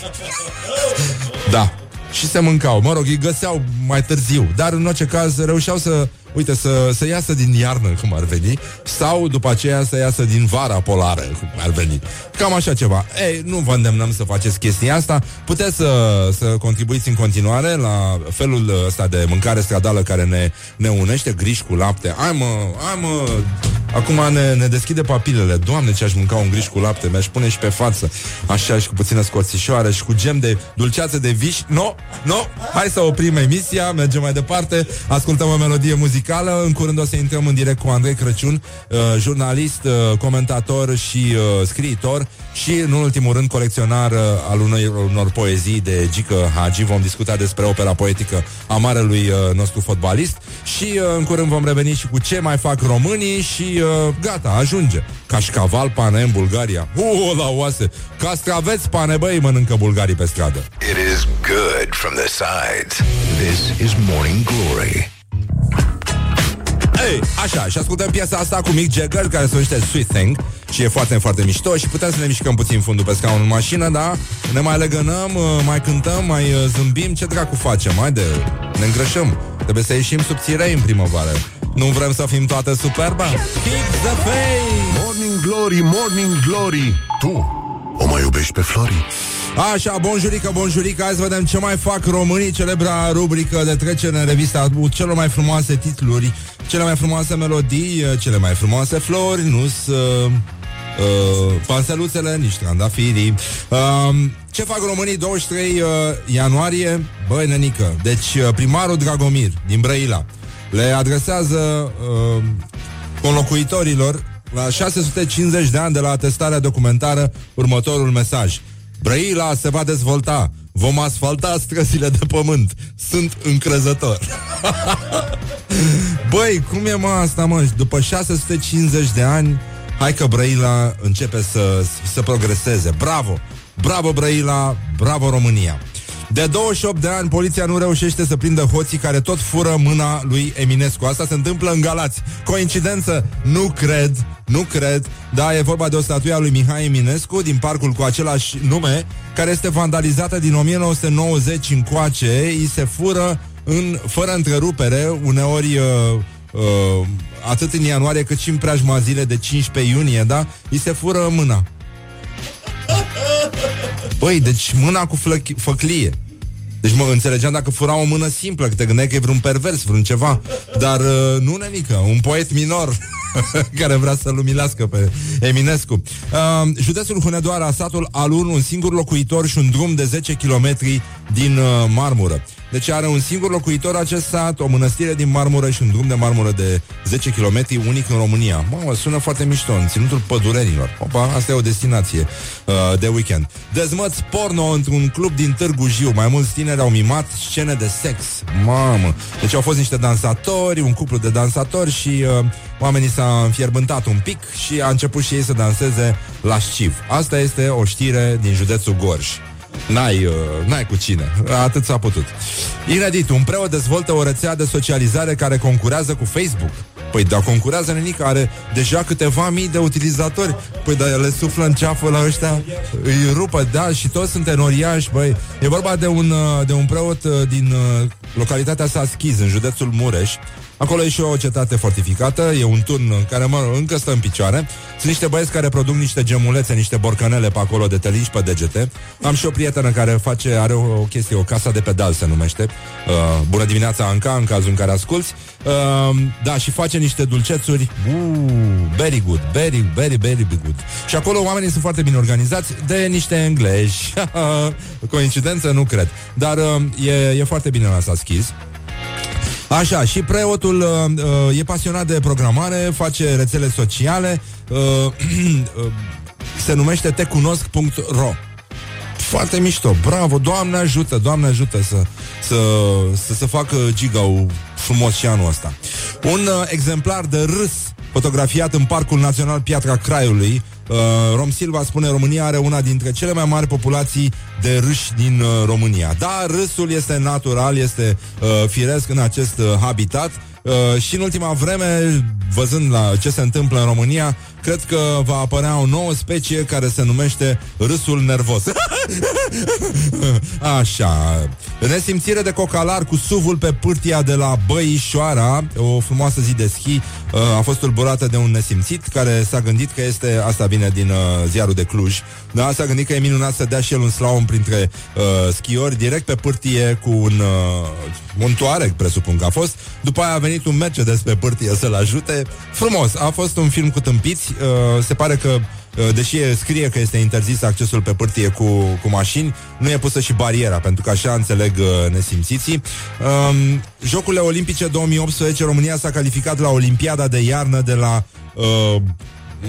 Da. Și se mâncau. Mă rog, îi găseau mai târziu. Dar în orice caz reușeau să, uite, să, să iasă din iarnă, cum ar veni, sau după aceea să iasă din vara polară, cum ar veni. Cam așa ceva. Ei, nu vă îndemnăm să faceți chestia asta. Puteți să, să contribuiți în continuare la felul ăsta de mâncare stradală care ne, ne unește, griș cu lapte. Ai mă, ai mă, Acum ne, ne deschide papilele Doamne, ce aș mânca un griș cu lapte Mi-aș pune și pe față Așa și cu puțină scorțișoară Și cu gem de dulceață de viș No, no, hai să oprim emisia Mergem mai departe Ascultăm o melodie muzicală În curând o să intrăm în direct cu Andrei Crăciun uh, Jurnalist, uh, comentator și uh, scriitor Și în ultimul rând colecționar uh, Al unor, unor poezii de Gică Hagi Vom discuta despre opera poetică A marelui uh, nostru fotbalist Și uh, în curând vom reveni și cu ce mai fac românii Și uh, gata, ajunge. Cașcaval, pane în Bulgaria. Uh, la oase. Castraveți, pane, băi, mănâncă bulgarii pe stradă. It is good from the sides. This is Morning Glory. Ei, Așa, și ascultăm piesa asta cu Mick Jagger Care se numește Sweet Thing Și e foarte, foarte mișto Și putem să ne mișcăm puțin fundul pe scaun în mașină Da? Ne mai legănăm, uh, mai cântăm Mai uh, zâmbim, ce dracu facem? Mai de ne îngrășăm Trebuie să ieșim subțirei în primăvară nu vrem să fim toate superba? Keep the faith! Morning Glory, Morning Glory Tu o mai iubești pe Flori? Așa, bonjurică, bonjurică Hai să vedem ce mai fac românii Celebra rubrică de trecere în revista Cu cele mai frumoase titluri Cele mai frumoase melodii Cele mai frumoase flori Nu sunt uh, uh, panseluțele, nici trandafirii uh, Ce fac românii 23 uh, ianuarie? Băi, nenică Deci uh, primarul Dragomir din Brăila Le adresează uh, Conlocuitorilor la 650 de ani de la atestarea documentară următorul mesaj. Brăila se va dezvolta. Vom asfalta străzile de pământ. Sunt încrezător. Băi, cum e mă asta, mă? După 650 de ani, hai că Brăila începe să, să progreseze. Bravo! Bravo Brăila, bravo România! De 28 de ani, poliția nu reușește să prindă hoții care tot fură mâna lui Eminescu. Asta se întâmplă în Galați. Coincidență? Nu cred, nu cred. Da, e vorba de o statuie a lui Mihai Eminescu din parcul cu același nume, care este vandalizată din 1990 încoace. Îi se fură în, fără întrerupere, uneori... Uh, uh, atât în ianuarie cât și în preajma zile de 15 iunie, da? Îi se fură mâna. Băi, deci mâna cu flăchi- făclie. Deci mă înțelegeam dacă fura o mână simplă, că te gândeai că e vreun pervers, vreun ceva. Dar uh, nu nemică, un poet minor care vrea să-l umilească pe Eminescu. Uh, județul Hunedoara, satul Alun, un singur locuitor și un drum de 10 km din uh, marmură. Deci are un singur locuitor acest sat, o mănăstire din marmură și un drum de marmură de 10 km, unic în România. Mamă, sună foarte mișto, în ținutul pădurenilor. Opa, asta e o destinație uh, de weekend. Dezmăți porno într-un club din Târgu Jiu. Mai mulți tineri au mimat scene de sex. Mamă! Deci au fost niște dansatori, un cuplu de dansatori și uh, oamenii s-au înfierbântat un pic și a început și ei să danseze la șciv. Asta este o știre din județul Gorj. N-ai, uh, n-ai cu cine. Atât s-a putut. Inedit, un preot dezvoltă o rețea de socializare care concurează cu Facebook. Păi da, concurează nenic, are deja câteva mii de utilizatori. Păi da, le suflă în ceafă la ăștia, îi rupă, da, și toți sunt enoriași, băi. E vorba de un, uh, de un preot uh, din uh, localitatea sa Schiz, în județul Mureș, Acolo e și o cetate fortificată, e un turn care mă, încă stă în picioare. Sunt niște băieți care produc niște gemulețe, niște borcanele pe acolo de telici pe degete. Am și o prietenă care face, are o, o chestie, o casa de pedal se numește. Uh, bună dimineața, Anca, în cazul în care asculti. Uh, da, și face niște dulcețuri. Uh, very good, very, very, very good. Și acolo oamenii sunt foarte bine organizați de niște englezi. Coincidență? Nu cred. Dar uh, e, e foarte bine la s-a schis. Așa, și preotul uh, uh, e pasionat de programare, face rețele sociale, uh, uh, se numește tecunosc.ro foarte mișto, bravo, Doamne ajută, Doamne ajută să, să, să, să facă giga frumos și anul ăsta. Un uh, exemplar de râs fotografiat în Parcul Național Piatra Craiului, Uh, Rom Silva spune România are una dintre cele mai mari populații de râși din uh, România. Da, râsul este natural, este uh, firesc în acest uh, habitat uh, și în ultima vreme, văzând la ce se întâmplă în România, cred că va apărea o nouă specie care se numește râsul nervos. Așa. Nesimțire de cocalar cu suvul pe pârtia de la Băișoara, o frumoasă zi de schi, uh, a fost tulburată de un nesimțit care s-a gândit că este, asta vine din uh, ziarul de Cluj, da, s-a gândit că e minunat să dea și el un slalom printre uh, schiori, direct pe pârtie cu un, uh, un toareg, presupun că a fost. După aia a venit un Mercedes pe pârtie să-l ajute. Frumos, a fost un film cu tâmpiți, uh, se pare că Uh, deși scrie că este interzis accesul pe pârtie cu, cu mașini, nu e pusă și bariera, pentru că așa înțeleg uh, nesimțiții. Um, Jocurile Olimpice 2018, România s-a calificat la Olimpiada de iarnă de la uh,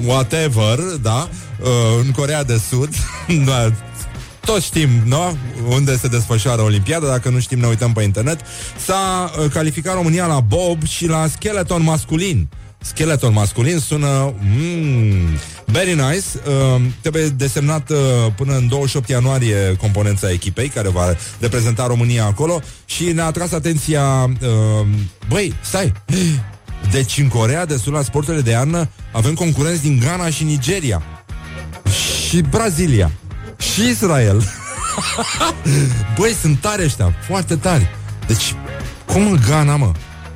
whatever, da, uh, în Corea de Sud. da, toți știm, nu? Unde se desfășoară Olimpiada, dacă nu știm, ne uităm pe internet. S-a uh, calificat România la bob și la skeleton masculin. Skeleton masculin sună mm, very nice. Uh, trebuie desemnat uh, până în 28 ianuarie componența echipei care va reprezenta România acolo și ne-a atras atenția uh, băi, stai Deci în Corea de Sud la sporturile de iarnă avem concurenți din Ghana și Nigeria. Și Brazilia. Și Israel. Băi, sunt tari ăștia, foarte tari. Deci, cum în Ghana, mă?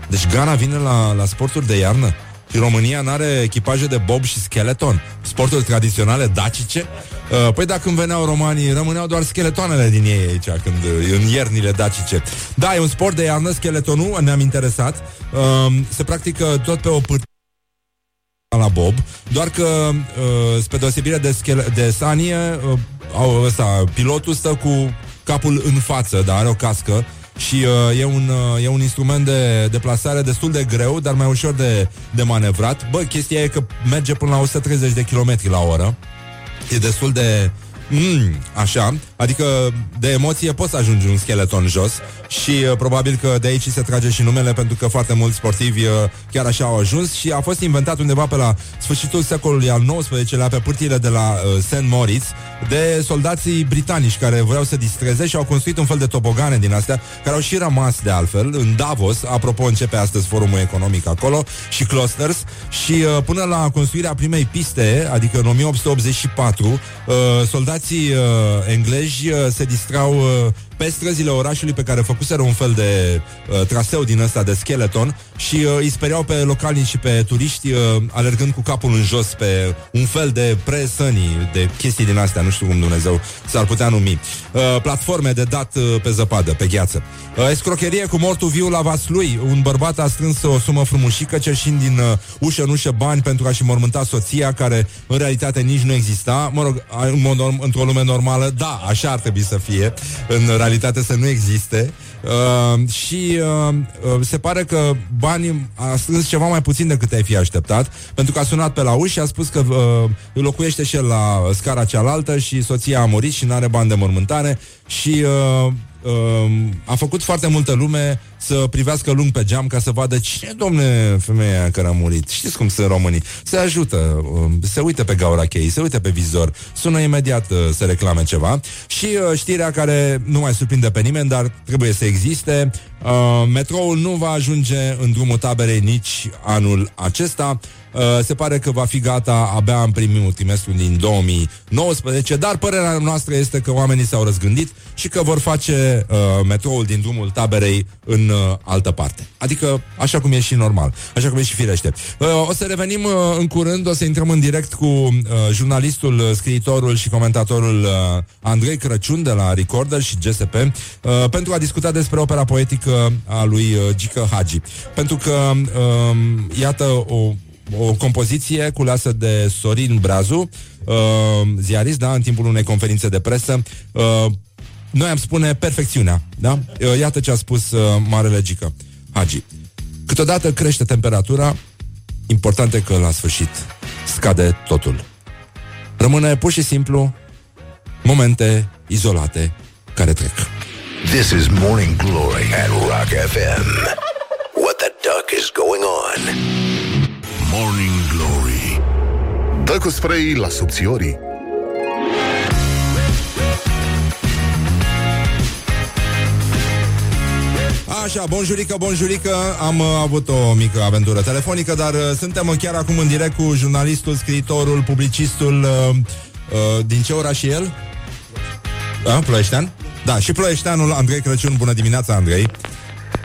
Deci Ghana vine la, la sporturi de iarnă și România nu are echipaje de bob și skeleton, sporturi tradiționale dacice. Uh, păi dacă când veneau romanii, rămâneau doar skeletoanele din ei aici, când, uh, în iernile dacice. Da, e un sport de iarnă, skeletonul, ne-am interesat. Uh, se practică tot pe o pârtie la Bob, doar că, uh, spre deosebire de, schele- de Sanie, uh, au, ăsta, pilotul stă cu capul în față, dar are o cască și uh, e, un, uh, e un instrument de deplasare destul de greu, dar mai ușor de, de manevrat. Bă, chestia e că merge până la 130 de km la oră. E destul de Mm, așa, adică de emoție poți să ajungi un skeleton jos și uh, probabil că de aici se trage și numele pentru că foarte mulți sportivi uh, chiar așa au ajuns și a fost inventat undeva pe la sfârșitul secolului al XIX-lea pe pârtiile de la uh, St. Moritz de soldații britanici care vreau să distreze și au construit un fel de tobogane din astea care au și rămas de altfel în Davos, apropo începe astăzi forumul economic acolo și Clusters. Și uh, până la construirea primei piste, adică în 1884, uh, soldații uh, englezi uh, se distrau uh, pe străzile orașului pe care făcuseră un fel de uh, traseu din ăsta de skeleton și uh, îi speriau pe localnici și pe turiști uh, alergând cu capul în jos pe un fel de presănii, de chestii din astea, nu știu cum Dumnezeu s-ar putea numi. Uh, platforme de dat uh, pe zăpadă, pe gheață. Uh, escrocherie cu mortul viu la Vaslui. Un bărbat a strâns o sumă frumușică cerșind din uh, ușă în ușă bani pentru a-și mormânta soția, care în realitate nici nu exista. Mă rog, în mod norm- într-o lume normală, da, așa ar trebui să fie. În realitate să nu existe. Uh, și uh, uh, se pare că banii a strâns ceva mai puțin decât ai fi așteptat, pentru că a sunat pe la ușă și a spus că uh, locuiește și el la scara cealaltă și soția a murit și nu are bani de mormântare și uh, uh, a făcut foarte multă lume să privească lung pe geam ca să vadă cine, domne, femeia aia care a murit. Știți cum sunt românii? Se ajută, uh, se uită pe gaura cheii, se uită pe vizor, sună imediat uh, să reclame ceva. Și uh, știrea care nu mai surprinde pe nimeni, dar trebuie să existe, uh, metroul nu va ajunge în drumul taberei nici anul acesta. Uh, se pare că va fi gata abia în primul trimestru din 2019, dar părerea noastră este că oamenii s-au răzgândit și că vor face uh, metroul din drumul taberei în uh, altă parte. Adică așa cum e și normal, așa cum e și firește. Uh, o să revenim uh, în curând, o să intrăm în direct cu uh, jurnalistul, uh, scriitorul și comentatorul uh, Andrei Crăciun de la Recorder și GSP uh, pentru a discuta despre opera poetică a lui uh, Gică Hagi. Pentru că, uh, iată, o o compoziție culeasă de Sorin Brazu, uh, ziarist, da, în timpul unei conferințe de presă. Uh, noi am spune perfecțiunea, da? Uh, iată ce a spus uh, Marele Gică Hagi. Câteodată crește temperatura, important e că la sfârșit scade totul. Rămâne pur și simplu momente izolate care trec. This is Morning Glory at Rock FM. What the duck is going on? Morning Glory Dă cu spray la subțiorii Așa, bonjurică, bonjurică Am uh, avut o mică aventură telefonică Dar uh, suntem uh, chiar acum în direct cu jurnalistul, scriitorul, publicistul uh, uh, Din ce oraș e el? Da, Ploieștean? Da, și ploieșteanul Andrei Crăciun Bună dimineața, Andrei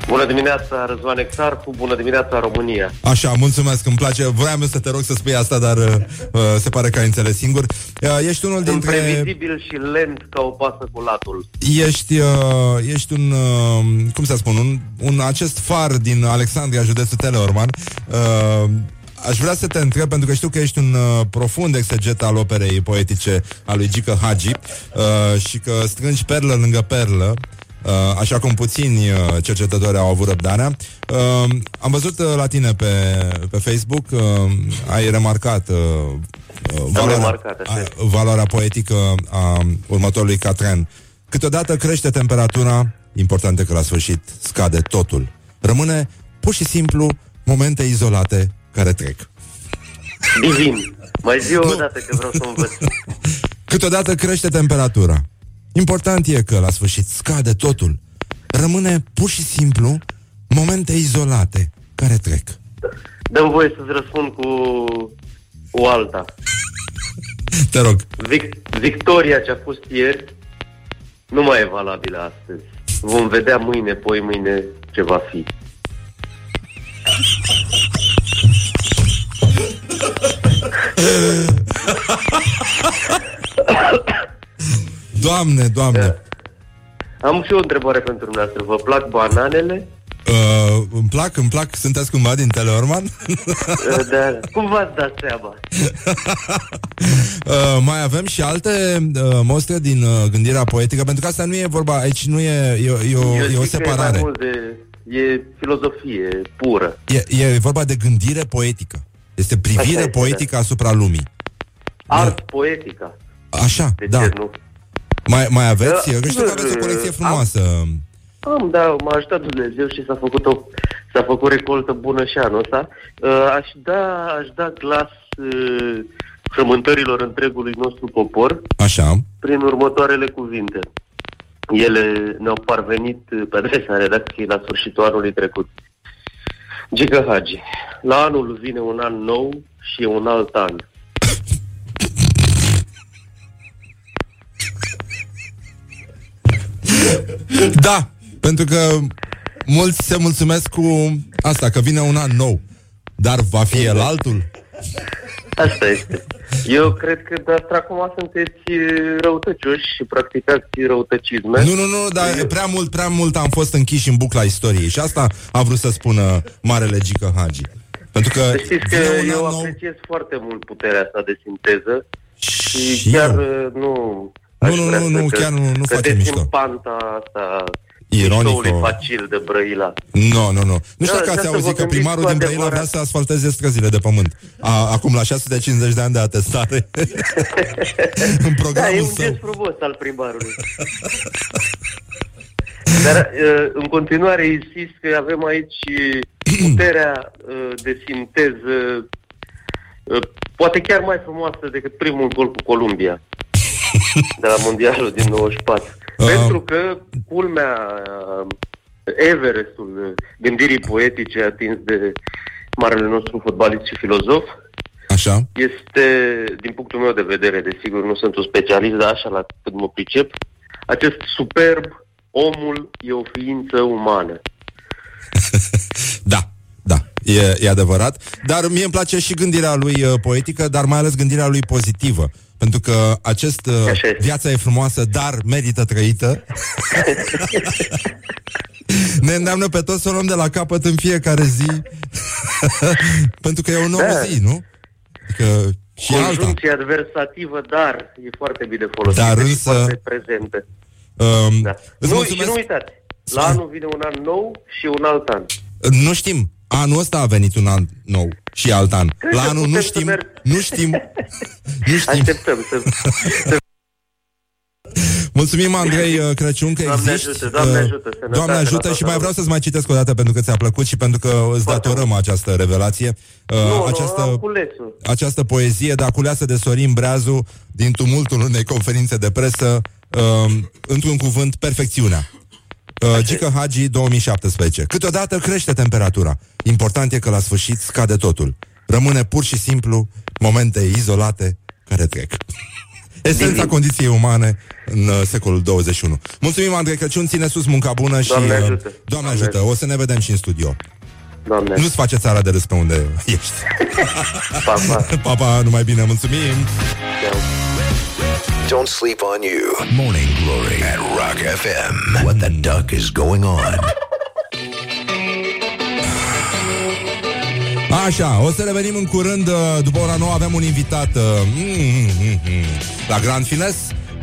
Bună dimineața, Răzvan Exarcu, bună dimineața, România. Așa, mulțumesc, îmi place Vreau să te rog să spui asta, dar uh, uh, se pare că ai înțeles singur uh, Ești unul Sunt dintre... previzibil și lent ca o pasă cu latul. Ești, uh, ești un, uh, cum să spun, un, un acest far din Alexandria, județul Teleorman. Uh, aș vrea să te întreb, pentru că știu că ești un uh, profund exeget al operei poetice a lui Gică Hagi uh, și că strângi perlă lângă perlă. Uh, așa cum puțini uh, cercetători au avut răbdarea. Uh, am văzut uh, la tine pe, pe Facebook, uh, ai remarcat uh, uh, valoarea, remarcat, așa a, valoarea poetică a următorului catren. Câteodată crește temperatura, important e că la sfârșit scade totul. Rămâne pur și simplu momente izolate care trec. Divin. Mai zi o dată că vreau să învăț. Câteodată crește temperatura. Important e că la sfârșit scade totul. Rămâne pur și simplu momente izolate care trec. Dăm voie să-ți răspund cu o alta. Te rog. Vic- victoria ce a fost ieri nu mai e valabilă astăzi. Vom vedea mâine, poi mâine ce va fi. Doamne, doamne. Am și o întrebare pentru dumneavoastră. Vă plac bananele? Uh, îmi plac, îmi plac. Sunteți cumva din Teleorman? Uh, Da. Cum v-ați dat seama? uh, mai avem și alte uh, mostre din uh, gândirea poetică, pentru că asta nu e vorba, aici nu e, e, e, o, Eu e o zic că e mai separare. mult de... E filozofie pură. E, e vorba de gândire poetică. Este Așa privire este, poetică asupra lumii. Art poetica. Așa, De da. ce nu? Mai, mai aveți? Da, Eu știu că sigur, aveți o colecție am- frumoasă. Am, da, m-a ajutat Dumnezeu și s-a făcut o, s-a făcut recoltă bună și anul ăsta. Uh, aș da, aș da glas uh, frământărilor întregului nostru popor Așa. prin următoarele cuvinte. Ele ne-au parvenit uh, pe adresa redacției la sfârșitul anului trecut. Gică Hagi, la anul vine un an nou și e un alt an. Da, pentru că mulți se mulțumesc cu asta, că vine un an nou. Dar va fi el altul? Asta este. Eu cred că dumneavoastră acum sunteți uh, răutăcioși și practicați răutăcisme. Nu, nu, nu, dar prea mult, prea mult am fost închiși în bucla istoriei și asta a vrut să spună Marele Gică Hagi. Pentru că Să știți că vine un eu an nou apreciez foarte mult puterea asta de sinteză și, și chiar eu. uh, nu... Nu, aș nu, vrea nu, să nu, că- chiar nu- nu facem cădeți mișto. în panta asta Ironică. miștoului facil de Brăila. Nu, nu, nu. Nu știu Da, dacă ați vreau să vă auzit că gândiți primarul cu din Brăila adevărat. vrea să asfalteze străzile de pământ. A, acum la 650 de ani de atestare. în Da, e programul un său. gest frumos al primarului. Dar uh, în continuare insist că avem aici uh, puterea uh, de sinteză uh, poate chiar mai frumoasă decât primul gol cu Columbia de la Mondialul din 94. Uh. Pentru că culmea uh, Everestul uh, gândirii poetice atins de marele nostru fotbalist și filozof Așa. este, din punctul meu de vedere, desigur, nu sunt un specialist, dar așa la cât mă pricep, acest superb, omul e o ființă umană. Da, da, e, e adevărat. Dar mie îmi place și gândirea lui uh, poetică, dar mai ales gândirea lui pozitivă. Pentru că acest uh, Așa este. viața e frumoasă, dar merită trăită. ne îndeamnă pe toți să o luăm de la capăt în fiecare zi. Pentru că e o nouă Da. zi, nu? Adică și e alta. Conjuncție adversativă, dar e foarte bine folosită Dar și însă- foarte prezentă. Um, Da. îți Nu, mulțumesc. și nu uitați, la anul vine un an nou și un alt an. Nu știm. Anul ăsta a venit un an nou și alt an. Cred La că anul nu putem să știm, merg- nu știm, nu știm. Așteptăm să... să Mulțumim, Andrei uh, Crăciun, că Doamne existi. ajută, Doamne Uh, ajută, sănătate Doamne la ajută toată și mai lumea. vreau să-ți mai citesc o dată pentru că ți-a plăcut și pentru că îți datorăm această revelație. Uh, nu, nu, această, am cules-o. această poezie, dar culeasă de Sorin Breazu din tumultul unei conferințe de presă, uh, într-un cuvânt, perfecțiunea. Uh, Gică Hagi 2017. Câteodată crește temperatura. Important e că la sfârșit scade totul. Rămâne pur și simplu momente izolate care trec. Esența Divin. condiției umane în uh, secolul 21. Mulțumim, Andrei Crăciun, ține sus munca bună și... Doamne uh, ajută. Doamne Doamne ajută, o să ne vedem și în studio. Doamne, Nu-ți face țara de râs pe unde ești. pa, pa. Pa, pa, numai bine, mulțumim! Ceau. Don't sleep on you. Morning Glory at Rock FM. What the duck is going on? Așa, o să revenim în curând uh, După ora nouă avem un invitat uh, mm, mm, mm, mm, La Grand Fines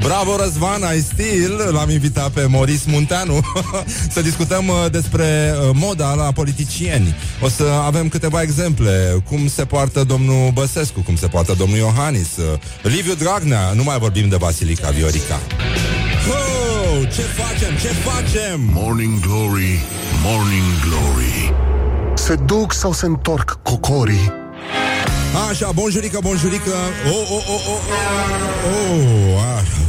Bravo Răzvan, ai stil. L-am invitat pe Moris Munteanu. Să discutăm uh, despre uh, moda la politicieni. O să avem câteva exemple. Cum se poartă domnul Băsescu Cum se poartă domnul Iohannis uh, Liviu Dragnea, nu mai vorbim de Basilica Viorica. Oh, Ce facem, ce facem? Morning Glory, Morning Glory Se duc sau se întorc cocorii? Așa, bonjurică, bonjurică Oh, oh, oh, oh, oh, oh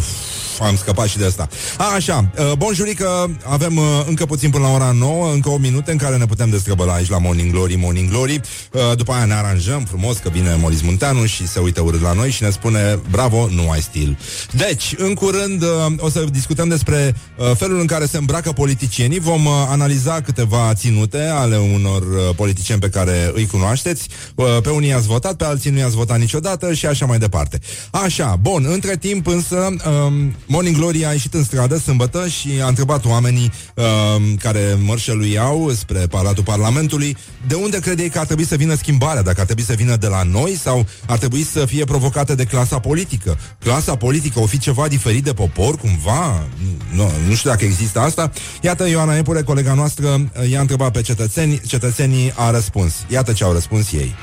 ah. am scăpat și de asta. A, așa, uh, bonjurică, avem uh, încă puțin până la ora 9, încă 8 minute în care ne putem destrăbăla aici la Morning Glory, Morning Glory. Uh, după aia ne aranjăm frumos că vine Moris Munteanu și se uită urât la noi și ne spune bravo, nu ai stil. Deci, în curând uh, o să discutăm despre uh, felul în care se îmbracă politicienii. Vom uh, analiza câteva ținute ale unor uh, politicieni pe care îi cunoașteți. Uh, pe unii i-ați votat, pe alții nu i-ați votat niciodată și așa mai departe. Așa, bun, între timp însă um, Morning Glory a ieșit în stradă sâmbătă și a întrebat oamenii um, care mărșăluiau spre Palatul Parlamentului de unde crede ei că ar trebui să vină schimbarea, dacă ar trebui să vină de la noi sau ar trebui să fie provocată de clasa politică. Clasa politică o fi ceva diferit de popor, cumva? Nu, nu știu dacă există asta. Iată, Ioana Epure, colega noastră, i-a întrebat pe cetățeni, cetățenii a răspuns. Iată ce au răspuns ei.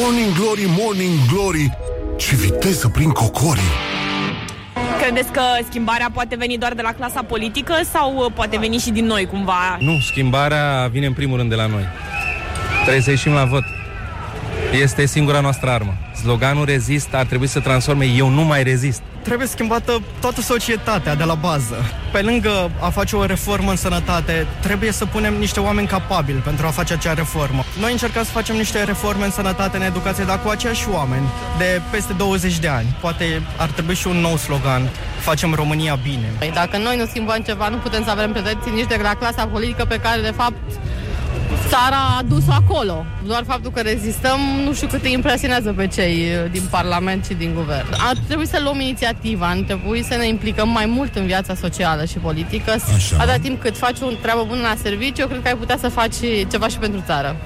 Morning Glory, Morning Glory Ce viteză prin cocorii Credeți că schimbarea poate veni doar de la clasa politică sau uh, poate veni și din noi cumva? Nu, schimbarea vine în primul rând de la noi. Trebuie să ieșim la vot. Este singura noastră armă. Sloganul rezist ar trebui să transforme eu nu mai rezist. Trebuie schimbată toată societatea de la bază. Pe lângă a face o reformă în sănătate, trebuie să punem niște oameni capabili pentru a face acea reformă. Noi încercăm să facem niște reforme în sănătate, în educație, dar cu aceiași oameni de peste 20 de ani. Poate ar trebui și un nou slogan. Facem România bine. Păi dacă noi nu schimbăm ceva, nu putem să avem pretenții nici de la clasa politică pe care, de fapt, țara a dus-o acolo. Doar faptul că rezistăm, nu știu cât îi impresionează pe cei uh, din Parlament și din Guvern. Ar trebui să luăm inițiativa, ar trebui să ne implicăm mai mult în viața socială și politică. Așa. Atâta timp cât faci o treabă bună la serviciu, eu cred că ai putea să faci ceva și pentru țară.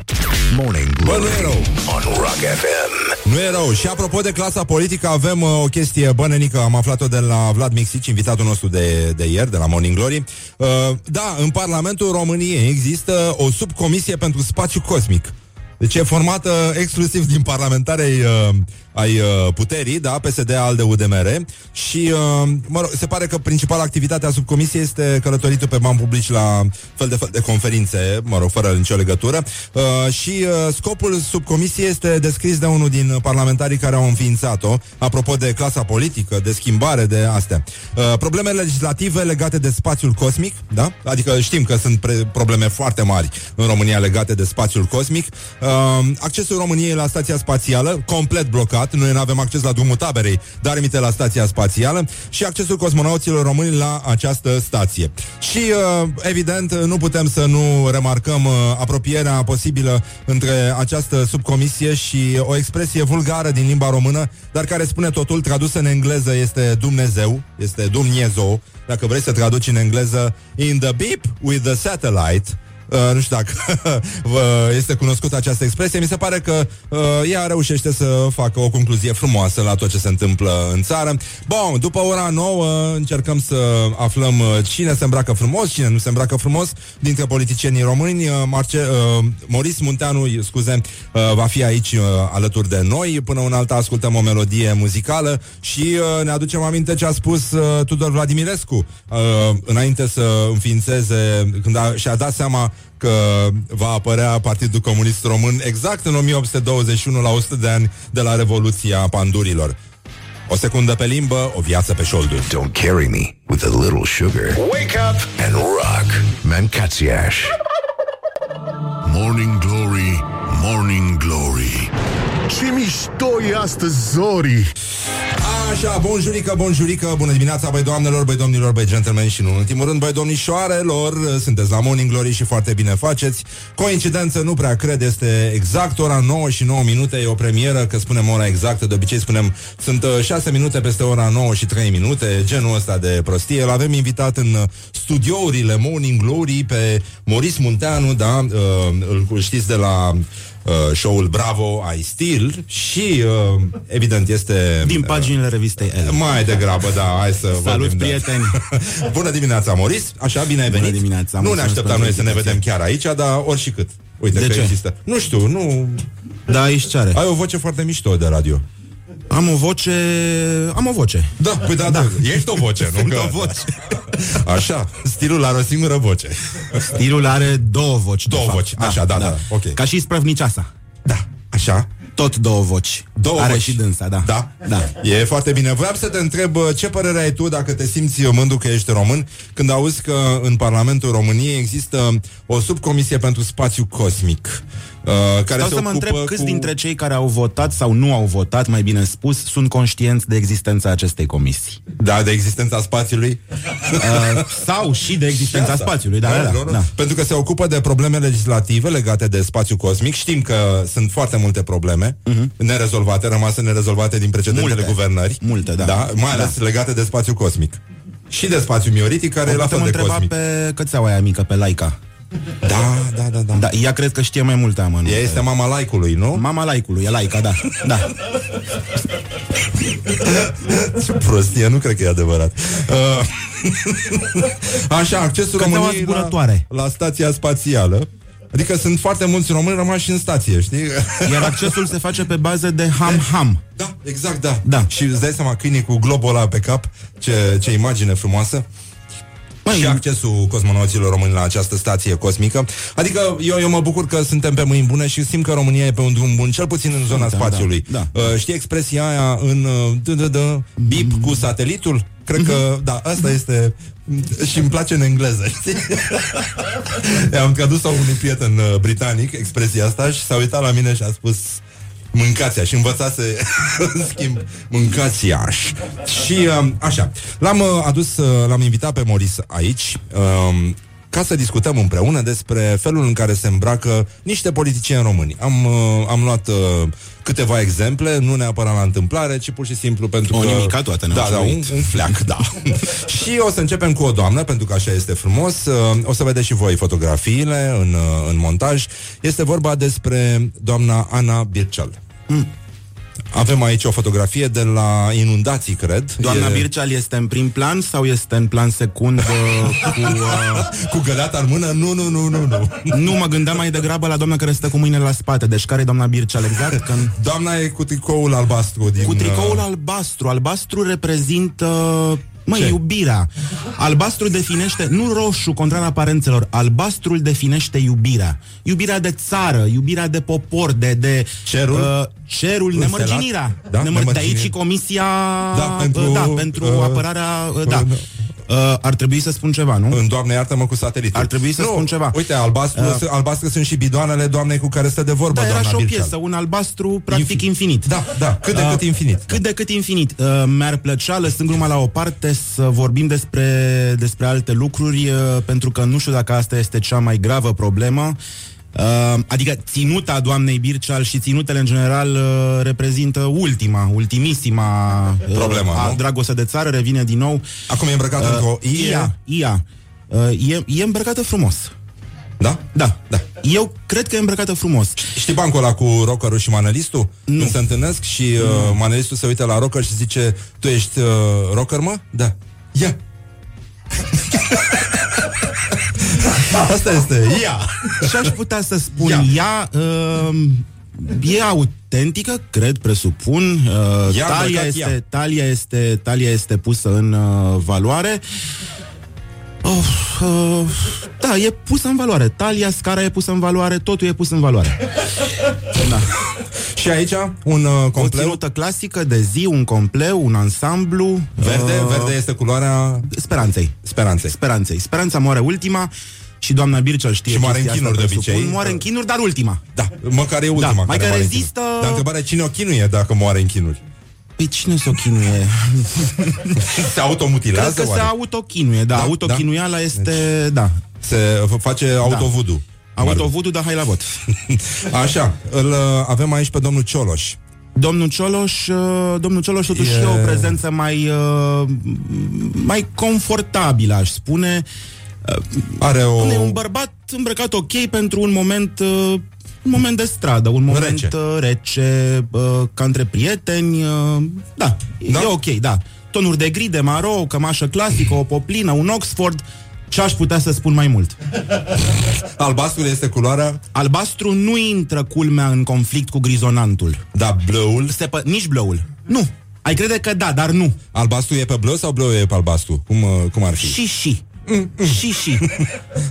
Morning Bă, nu Glory e rău. on Rock FM. Nu e rău. Și apropo de clasa politică, avem uh, o chestie bănenică, am aflat-o de la Vlad Mixici, invitatul nostru de, de ieri, de la Morning Glory. Uh, da, în Parlamentul României există o subcomisie pentru spațiu cosmic. Deci e formată exclusiv din parlamentarei uh, ai uh, puterii, da, PSD, ALDE, UDMR și, uh, mă rog, se pare că principala activitate a subcomisiei este călătoritul pe bani publici la fel de fel de conferințe, mă rog, fără nicio legătură uh, și uh, scopul subcomisiei este descris de unul din parlamentarii care au înființat-o, apropo de clasa politică, de schimbare, de astea. Uh, probleme legislative legate de spațiul cosmic, da? Adică știm că sunt pre- probleme foarte mari în România legate de spațiul cosmic. Uh, accesul României la stația spațială, complet blocat, noi nu avem acces la drumul taberei, dar emite la stația spațială și accesul cosmonauților români la această stație. Și, uh, evident, nu putem să nu remarcăm uh, apropierea posibilă între această subcomisie și o expresie vulgară din limba română, dar care spune totul, tradusă în engleză este Dumnezeu, este Dumnezeu, dacă vrei să traduci în engleză, in the beep with the satellite, Uh, nu știu dacă vă este cunoscută această expresie. Mi se pare că uh, ea reușește să facă o concluzie frumoasă la tot ce se întâmplă în țară. Bun, după ora 9 încercăm să aflăm uh, cine se îmbracă frumos, cine nu se îmbracă frumos dintre politicienii români. Uh, Marce, uh, Moris Munteanu, scuze, uh, va fi aici uh, alături de noi. Până un alta ascultăm o melodie muzicală și uh, ne aducem aminte ce a spus uh, Tudor Vladimirescu uh, înainte să înființeze, când a, și-a dat seama că va apărea Partidul Comunist Român exact în 1821, la 100 de ani de la Revoluția Pandurilor. O secundă pe limbă, o viață pe șolduri. Don't carry me with a little sugar. Wake up and rock. Mancațiaș. Morning Glory, Morning Glory Ce mișto e astăzi, Zori Așa, bonjurică, bonjurică, bună dimineața, băi doamnelor, băi domnilor, băi gentlemen și, nu în ultimul rând, băi domnișoarelor, sunteți la Morning Glory și foarte bine faceți. Coincidență, nu prea cred, este exact ora 9 și 9 minute, e o premieră, că spunem ora exactă, de obicei spunem, sunt uh, 6 minute peste ora 9 și 3 minute, genul ăsta de prostie. Îl avem invitat în uh, studiourile Morning Glory pe Moris Munteanu, da, uh, îl știți de la uh, show-ul Bravo, I Still și, uh, evident, este... Din paginile revistei El. Mai degrabă, da, hai să Salut, vorbim, prieteni! Da. Bună dimineața, Moris! Așa, bine ai Bună venit! dimineața, nu ne mulțumesc așteptam pentru noi să ne invitație. vedem chiar aici, dar orice cât. Uite De că ce? există. Nu știu, nu... Da, aici ce are? Ai o voce foarte mișto de radio. Am o voce... Am o voce. Da, păi da, da. Ești o voce, nu? Sunt Că... o voce. Așa, stilul are o singură voce. Stilul are două voci. de Două fapt. voci, așa, da, da, ok. Ca și sprăvnicioasa. Da, așa. Tot două voci. Două Are voci. și dânsa, da. Da? Da. E foarte bine. Vreau să te întreb uh, ce părere ai tu dacă te simți mândru că ești român când auzi că în Parlamentul României există o subcomisie pentru spațiu cosmic. Uh, care Stau se să mă ocupă întreb câți cu... dintre cei care au votat sau nu au votat, mai bine spus, sunt conștienți de existența acestei comisii. Da, de existența spațiului. Uh, sau și de existența asta. spațiului, da, da, da, nu, nu. da. Pentru că se ocupă de probleme legislative legate de spațiu cosmic. Știm că sunt foarte multe probleme uh-huh. nerezolvate, rămase nerezolvate din precedentele Multe. guvernări. Multe, da. da mai ales Da. legate de spațiu cosmic. Și de spațiu mioritic, care O e la putem fel de întreba cosmic. pe cățeaua aia mică, pe Laica. Da, da, da, da. Da, ea cred că știe mai multe amănunte. Ea este mama laicului, nu? Mama laicului, e laica, da. da. Ce prostie, nu cred că e adevărat. Uh, Așa, accesul Cățeaua României la, zburătoare. la stația spațială. Adică sunt foarte mulți români rămași în stație, știi? Iar accesul se face pe bază de ham-ham. Da, exact, da. Da. Și îți dai seama câinii cu globul ăla pe cap, ce, ce imagine frumoasă. Măi, și accesul cosmonauților români la această stație cosmică. Adică eu, eu mă bucur că suntem pe mâini bune și simt că România e pe un drum bun, cel puțin în zona Da, spațiului. da, Uh, știi expresia aia în uh, d- d- d- bip cu satelitul? Cred că, da, asta este și îmi place în engleză, știi? Am tradus-o unui prieten uh, britanic, expresia asta, și s-a uitat la mine și a spus Mâncați și învățase în schimb mâncați Și um, așa L-am uh, adus, uh, l-am invitat pe Moris aici um, ca să discutăm împreună despre felul în care se îmbracă niște politicieni români. Am, uh, am luat uh, câteva exemple, nu neapărat la întâmplare, ci pur și simplu pentru O că... nimica toată ne-au Da, da, un, șuruit. un fleac, da. și o să începem cu o doamnă, pentru că așa este frumos. Uh, O să vedeți și voi fotografiile în, uh, în montaj. Este vorba despre doamna Ana Birceal. Mm. Avem aici o fotografie de la inundații, cred. Doamna E- Birceal este în prim plan sau este în plan secund uh, cu... Uh, cu găleata în mână? Nu, nu, nu, nu, nu. Nu, mă gândeam mai degrabă la doamna care stă cu mâinile la spate. Deci care e doamna Birceal exact? Când... Doamna e cu tricoul albastru din... Cu tricoul uh, albastru. Albastru reprezintă... Măi, Ce? iubirea. Albastru definește, nu roșu, contrar aparențelor, albastrul definește iubirea. Iubirea de țară, iubirea de popor, de... de Cerul? Uh, cerul, Înstelat? nemărginirea. Da, Nemăr- de nemărginire. aici și comisia... Da, pentru, uh, da, pentru uh, apărarea... Uh, da. uh, Uh, ar trebui să spun ceva, nu? În Doamne iartă-mă cu satelitul. Ar trebui să nu, spun ceva. Uite, albastru, Uh, uh, albastru sunt și bidoanele doamnei cu care stă de vorbă, Da, era doamna și o Birceal. piesă, un albastru practic Infi- infinit. Da, da, cât de Uh, cât infinit. Cât de cât infinit. Uh, mi-ar plăcea, lăsând gluma la o parte, să vorbim despre, despre alte lucruri, uh, pentru că nu știu dacă asta este cea mai gravă problemă. Uh, adică ținuta doamnei Birceal și ținutele în general uh, reprezintă ultima, ultimisima uh, Problemă, a nu? dragoste de țară, revine din nou. Acum e îmbrăcată Uh, într-o ie. Ia, ia. Uh, e, e îmbrăcată frumos. Da? Da. Da. Eu cred că e îmbrăcată frumos. Știi bancul ăla cu rockerul și manelistul? Nu. Când se întâlnesc și uh, manelistul se uită la rocker și zice Tu ești uh, rocker, mă? Da. Ia! Asta este, ia! Și aș putea să spun, Ia. ea, uh, e autentică, cred, presupun. Uh, Ia, talia, îmbrăcat este, ea. talia, este, talia este pusă în uh, valoare. Oh, uh, da, e pusă în valoare. Talia, scara e pusă în valoare, totul e pus în valoare. Da. Și aici un uh, O compleu ținută clasică de zi, un compleu, un ansamblu. verde, uh, verde este culoarea Speranței. speranței. Speranței. Speranța moare ultima și doamna Bircea știe Și moare chestia în chinuri asta, de obicei. presupun. Moare în chinuri, dar ultima. Da, măcar e ultima mai care că moare în rezistă- chinuri. Dar întrebarea e cine o chinuie dacă moare în chinuri? Păi cine se o chinuie? Se automutilează Cred că oare? se autochinuie, da, Da, autochinuiala este, da. Se f- face autovudu. Autovudu, dar hai la vot. Așa, îl uh, avem aici pe domnul Cioloș. Domnul Cioloș, uh, domnul Cioloș totuși E- e o prezență mai uh, mai confortabilă, aș spune. Uh, Are o... E un bărbat îmbrăcat ok pentru un moment uh, un moment de stradă, un moment Rece. rece, rece uh, ca între prieteni, uh, da, Da? e ok, da. Tonuri de gri, de maro, o cămașă clasică, o poplină, un Oxford, ce aș putea să spun mai mult? Albastru este culoarea, Albastru nu intră culmea în conflict cu grizonantul. da, blăul. Se pă- nici blăul. Nu. Ai crede că da, dar nu. Albastru e pe blău sau blău e pe albastru? Cum, uh, cum ar fi? Și și. Și, și.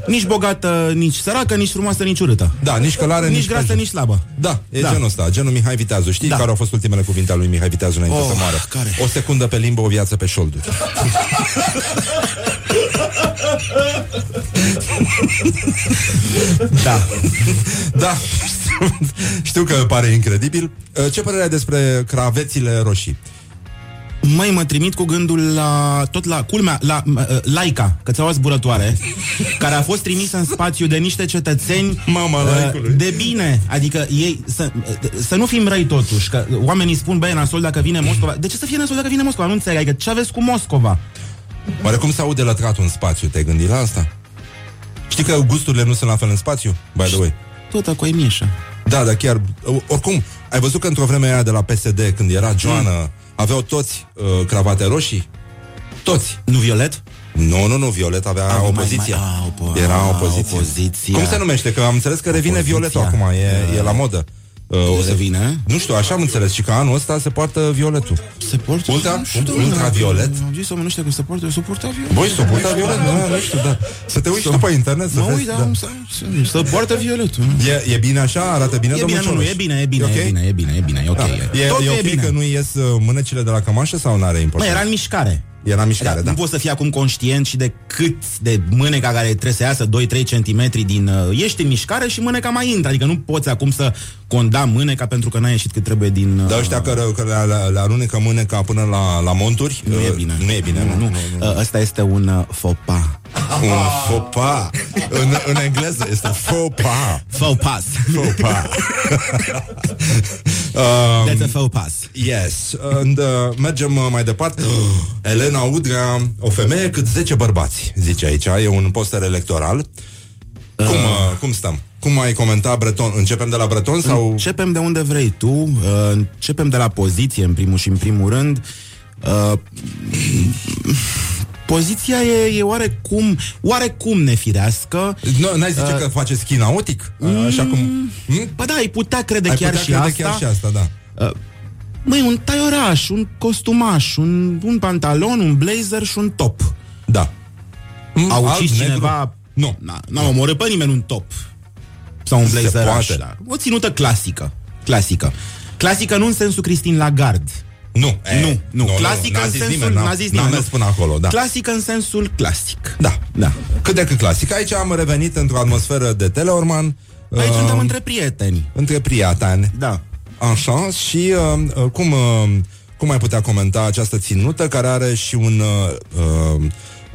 Nici bogată, nici săracă, nici frumoasă, nici urâtă. Da, nici călare, nici, nici grasă, prejur. nici slabă. Da, e Da. genul ăsta, genul Mihai Viteazu. Știi Da. care au fost ultimele cuvinte ale lui Mihai Viteazu înainte Oh, să moară? care? O secundă pe limbă, o viață pe șolduri. Da. Da, știu, știu că pare incredibil. Uh, Ce părere ai despre cravețile roșii? Mai mă trimit cu gândul la, tot la, culmea, la uh, Laica, cățeaua zburătoare, care a fost trimisă în spațiu de niște cetățeni Mama uh, laicului. de bine. Adică ei, să, uh, să nu fim răi totuși, că oamenii spun, băi, e nasol dacă vine Moscova. De ce să fie nasol dacă vine Moscova? Nu înțeleg, adică ce aveți cu Moscova? Oare cum se aude lătratul în spațiu? Te-ai gândit la asta? Știi că gusturile nu sunt la fel în spațiu? By the way. Tot cu ai mieșă. Da, dar chiar... Oricum, ai văzut că într-o vreme aia de la PSD, când era Joana, mm. Aveau toți uh, cravate roșii? Toți. Nu violet? Nu, nu, nu, Violet avea Ah, mai- opoziția. mai- ah, opo- Era ah, opoziție. opoziția. Cum se numește? Că am înțeles că revine Opoziția. Violetul acum, e, e la modă. Uh, O să vină? Nu știu, așa am înțeles și că anul ăsta se poartă violetul. Se poartă? Ultra, Nu știu, ultraviolet? Am zis oamenii ăștia că se poartă, se poartă violet. Băi, să poartă violet? Da, nu știu, da. Să te uiți și tu pe internet să Mă vezi. uit, da, da. să, să, să poartă violetul. E, e bine așa? Arată bine, E domnul bine, nu, nu, Cioloș? e bine, e bine, ok? e bine, e bine, e bine, e ok. Da. E, Totul e ok bine. că nu ies uh, mânecile de la cămașă sau nu are Mă, importanță? era în mișcare. Era în mișcare, Adică da. Nu poți să fii acum conștient și de cât de mâneca care trebuie să iasă 2-3 cm din... Uh, ești în mișcare și mâneca mai intră. Adică nu poți acum să condamn mâneca pentru că n-a ieșit cât trebuie din... Uh, Dar ăștia care, care le, le alunecă mâneca până la, la monturi Nu e uh, bine. Nu e bine, nu, nu, nu. Uh, Ăsta este un uh, faux pas. Un faux pas în, în engleză este faux pas Faux pas. Faux pas um, That's a faux pas. Yes And uh, mergem uh, mai departe Elena Udrea O femeie cât 10 bărbați Zice aici, e un poster electoral cum, uh, cum stăm? Cum ai comenta Breton? Începem de la Breton sau... Începem de unde vrei tu, uh, începem de la poziție în primul și în primul rând. Uh, poziția e, e oarecum, oarecum nefirească. Nu, n-ai zice Uh, că face schinautic? Uh, așa cum... Hmm? Ba da, ai putea crede Ai chiar, putea și crede asta. chiar și asta, da. Uh, Măi, un taioraș, un costumaș, un, un pantalon, un blazer și un top. Da. Mm, A alb, ucis negru? cineva... Nu. N-a, n-a omorât pe nimeni un top. Sau un Se blazer poate. Da. O ținută clasică. Clasică. Clasică nu în sensul Cristin Lagarde. Nu, nu, nu, nu, nu, Clasică n-a în zis sensul... nimeni, n-a- n-a zis n-a nimeni, mers nu. până acolo, da. Clasică în sensul clasic. Da. Da. Cât de cât clasic. Aici am revenit într-o atmosferă de Teleorman. Aici uh, suntem între prieteni. Între prieteni. Da. Așa, și uh, uh, cum, uh, cum ai putea comenta această ținută care are și un... Uh, uh,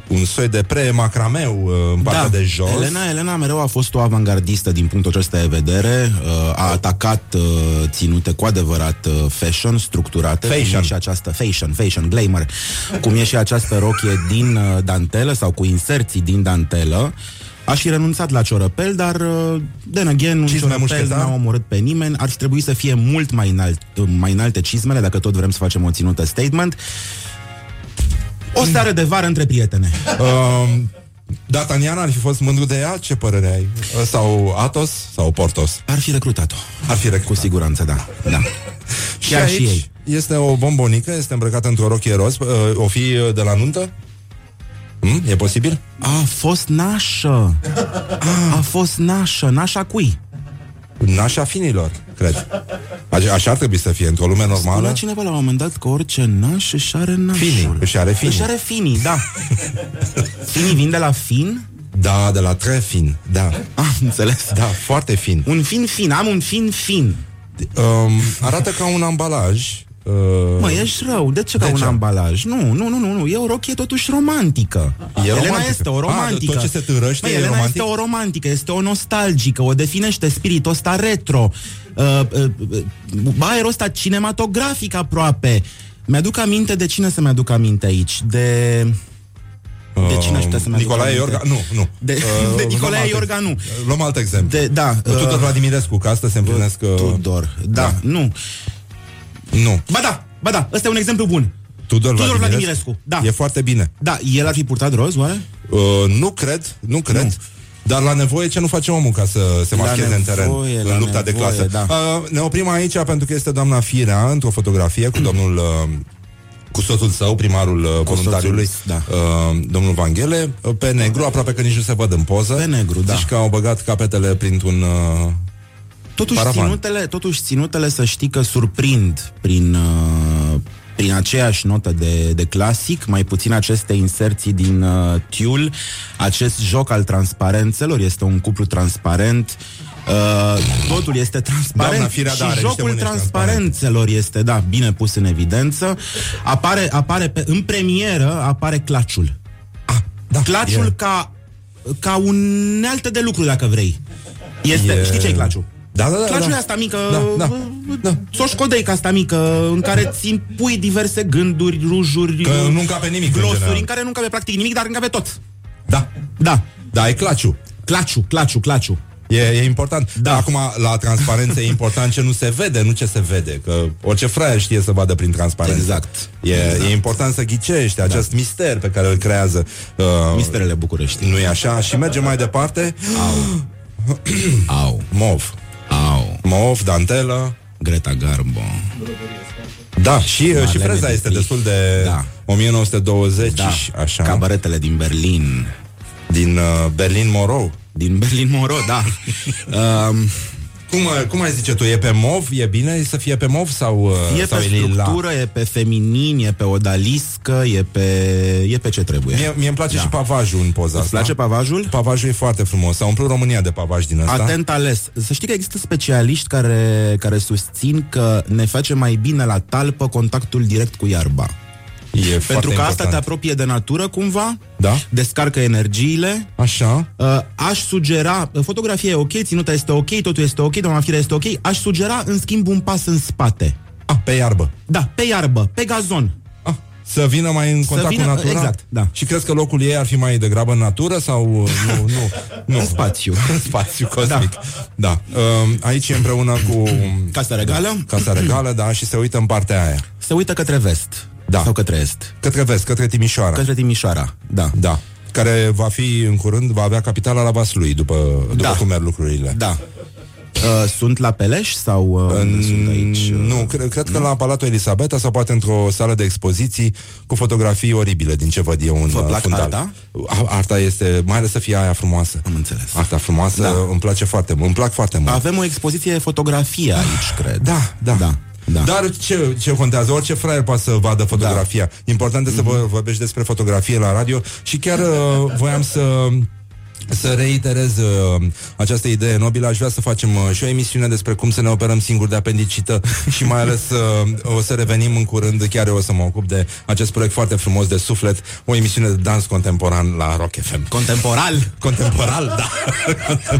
un soi de pre-macrameu uh, în partea de jos. Da. Elena, Elena mereu a fost o avangardistă din punctul acesta de vedere. Uh, a atacat uh, ținute cu adevărat uh, fashion, structurate. Fashion. Cum e și această fashion, fashion, glamour. Cum e și această rochie din uh, dantelă sau cu inserții din dantelă. Aș fi renunțat la ciorăpel, dar uh, then again, un Cizme ciorăpel mușchetar? n-a omorât pe nimeni. Ar fi trebuit să fie mult mai, înalt, mai înalte cizmele, dacă tot vrem să facem o ținută statement. O seară de vară între prietene. Uh, D'Artagnan ar fi fost mândru de ea? Ce părere ai? Uh, Sau Atos? Sau Portos? Ar fi recrutat-o. Ar fi recrutat. Cu siguranță, da. da. Și Chiar aici și ei. este o bombonică, este îmbrăcată într-o rochie roz. Uh, O fi uh, de la nuntă? Hmm? E posibil? A fost nașă. A fost nașă. Nașa cui? Nașa finilor, cred. Așa, așa ar trebui să fie, într-o lume normală. Spunea cineva la un moment dat că orice naș își are nașul. Finii, își are finii. Își are finii, da. finii vin de la fin? Da, de la tre fin, da. Am înțeles. Da, foarte fin. Un fin fin, am un fin fin. Um, arată ca un ambalaj. Uh, Mă, ești rău. De ce ca De un ce? ambalaj? Nu, nu, nu, nu, nu. E o rochie totuși romantică. E Elena romantică. este o A, romantică. tot ce se târăște Măi, e Elena romantic? este o romantică, este o nostalgică, o definește spiritul ăsta retro, uh, uh, uh, aerul ăsta cinematografic aproape. Mi-aduc aminte de cine să mi-aduc aminte aici? De... De cine aș putea să-mi aduc Nicolae aminte? Iorga, nu, nu. De, Uh, de luăm Nicolae alt Iorga, nu. Luăm alt exemplu. De, da. Tudor Vladimirescu, că asta se împlinesc... uh, Tudor, da, da. nu. Nu. Ba da, ba da, ăsta e un exemplu bun. Tudor, Tudor Vladimirescu. Vladimirescu, da. E foarte bine. Da, el ar fi purtat roz, oare? Uh, nu cred, nu cred. Nu. Dar la nevoie ce nu face omul ca să se La mascheze în teren nevoie, la în lupta de nevoie, clasă? da. Uh, ne oprim aici pentru că este doamna Firea într-o fotografie cu domnul uh, cu soțul său, primarul uh, voluntariului, da. uh, domnul Vanghele, uh, pe negru, aproape că nici nu se văd în poză. Pe negru, da. Zici că au băgat capetele printr-un uh, Totuși paravan. ținutele, totuși ținutele să știi că surprind prin, uh, prin aceeași notă de, de clasic, mai puțin aceste inserții din uh, tiul, acest joc al transparențelor, este un cuplu transparent, Uh, totul este transparent Doamna Firea, și da, are niște jocul mânești transparențelor este, da, bine pus în evidență. Apare, apare pe, în premieră apare claciul. Ah, da, claciul e- ca, ca unealtă de lucru, dacă vrei. Este, E- știi ce e claciul? Da, da, da, Claciul da. e asta mică, Da, da, soșcodeica asta mică, în care ți pui diverse gânduri, rujuri, Că nu încape nimic, în glosuri, general. în care nu încape practic nimic, dar încape tot. Da. Da. Da, e claciu. Claciu, claciu, claciu. E, e important. Da. Acum, la transparență e important ce nu se vede, nu ce se vede. Că orice fraier știe să vadă prin transparență. Exact. E, Exact. e important să ghicești acest mister pe care îl creează. Uh, Misterele București. nu e așa? Și mergem mai departe. Au. Au. Mov. Au. Mov, dantelă. Greta Garbo. Da, și, Marlene și freza este Dietrich. destul de Da. 1920 Da. și așa. Cabaretele din Berlin. Din uh, Berlin Moro. Din Berlin Moro, da. um, Cum, uh, cum ai zice tu, e pe mov? E bine să fie pe mov sau, uh, e sau pe lila? structură, e pe feminin, e pe odaliscă, e pe, e pe ce trebuie. Mie, mie îmi place Da. și pavajul în poza Îți asta. place pavajul? Pavajul e foarte frumos. S-a umplut România de pavaj din asta. Atent ales. Să știi că există specialiști care, care susțin că ne face mai bine la talpă contactul direct cu iarba. E Pentru foarte că asta important. te apropie de natură cumva, Da? descarcă energiile. Așa. Uh, aș sugera, uh, fotografia e ok, ținuta este ok, totul este ok, doamna Firea este ok, aș sugera în schimb un pas în spate. Ah, pe iarbă. Da, pe iarbă, pe gazon. Ah, să vină mai în contact vină- cu natura? exact, da. Și crezi că locul ei ar fi mai degrabă în natură sau uh, nu? nu, nu. În spațiu. în spațiu cosmic. Da. da. Um, aici e împreună cu Casa Regală. Casa Regală, da, și se uită în partea aia. Se uită către vest. Da. Sau către est. Către vest, către Timișoara. Către Timișoara, da. Da. Care va fi în curând, va avea capitala la Vaslui, după, după Da. cum merg lucrurile. Da. Uh, sunt la Peleș sau uh, unde sunt aici? Uh, Nu, cred, cred că la Palatul Elisabeta sau poate într-o sală de expoziții cu fotografii oribile din ce văd eu în Vă uh, plac fundal. arta? A- Arta este, mai ales să fie aia frumoasă. Am înțeles. Arta frumoasă Da. îmi place foarte mult, îmi plac foarte mult. Avem o expoziție fotografie aici, cred. Da, da. Da. Da. Dar ce, ce contează? Orice fraier poate să vadă fotografia. Important este să vă vorbești despre fotografie la radio și chiar uh, voiam să să reiterez uh, această idee nobilă, aș vrea să facem uh, și o emisiune despre cum să ne operăm singuri de apendicită și mai ales uh, o să revenim în curând, chiar eu o să mă ocup de acest proiect foarte frumos de suflet, o emisiune de dans contemporan la Rock FM. Contemporal. Contemporal, da.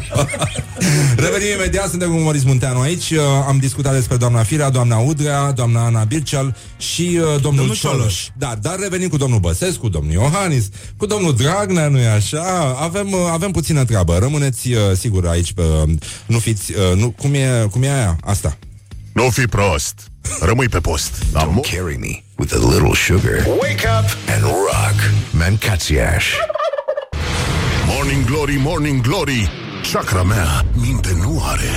Revenim imediat, suntem cu Moris Munteanu aici. Uh, am discutat despre doamna Firea, doamna Udrea, doamna Ana Birceal și uh, domnul, Domnul Cioloș. Cioloș. Da, dar revenim cu domnul Băsescu, domnul Iohannis, cu domnul Dragnea, nu-i așa? Avem, uh, avem puțină treabă. Rămâneți, uh, sigur, aici pe... Nu fiți... Uh, nu, cum, e, cum e aia? Asta. Nu fi prost. Rămâi pe post. La Don't carry me with a little sugar. Wake up and rock. Mancațiaș. Morning Glory, Morning Glory Chakra mea minte nu are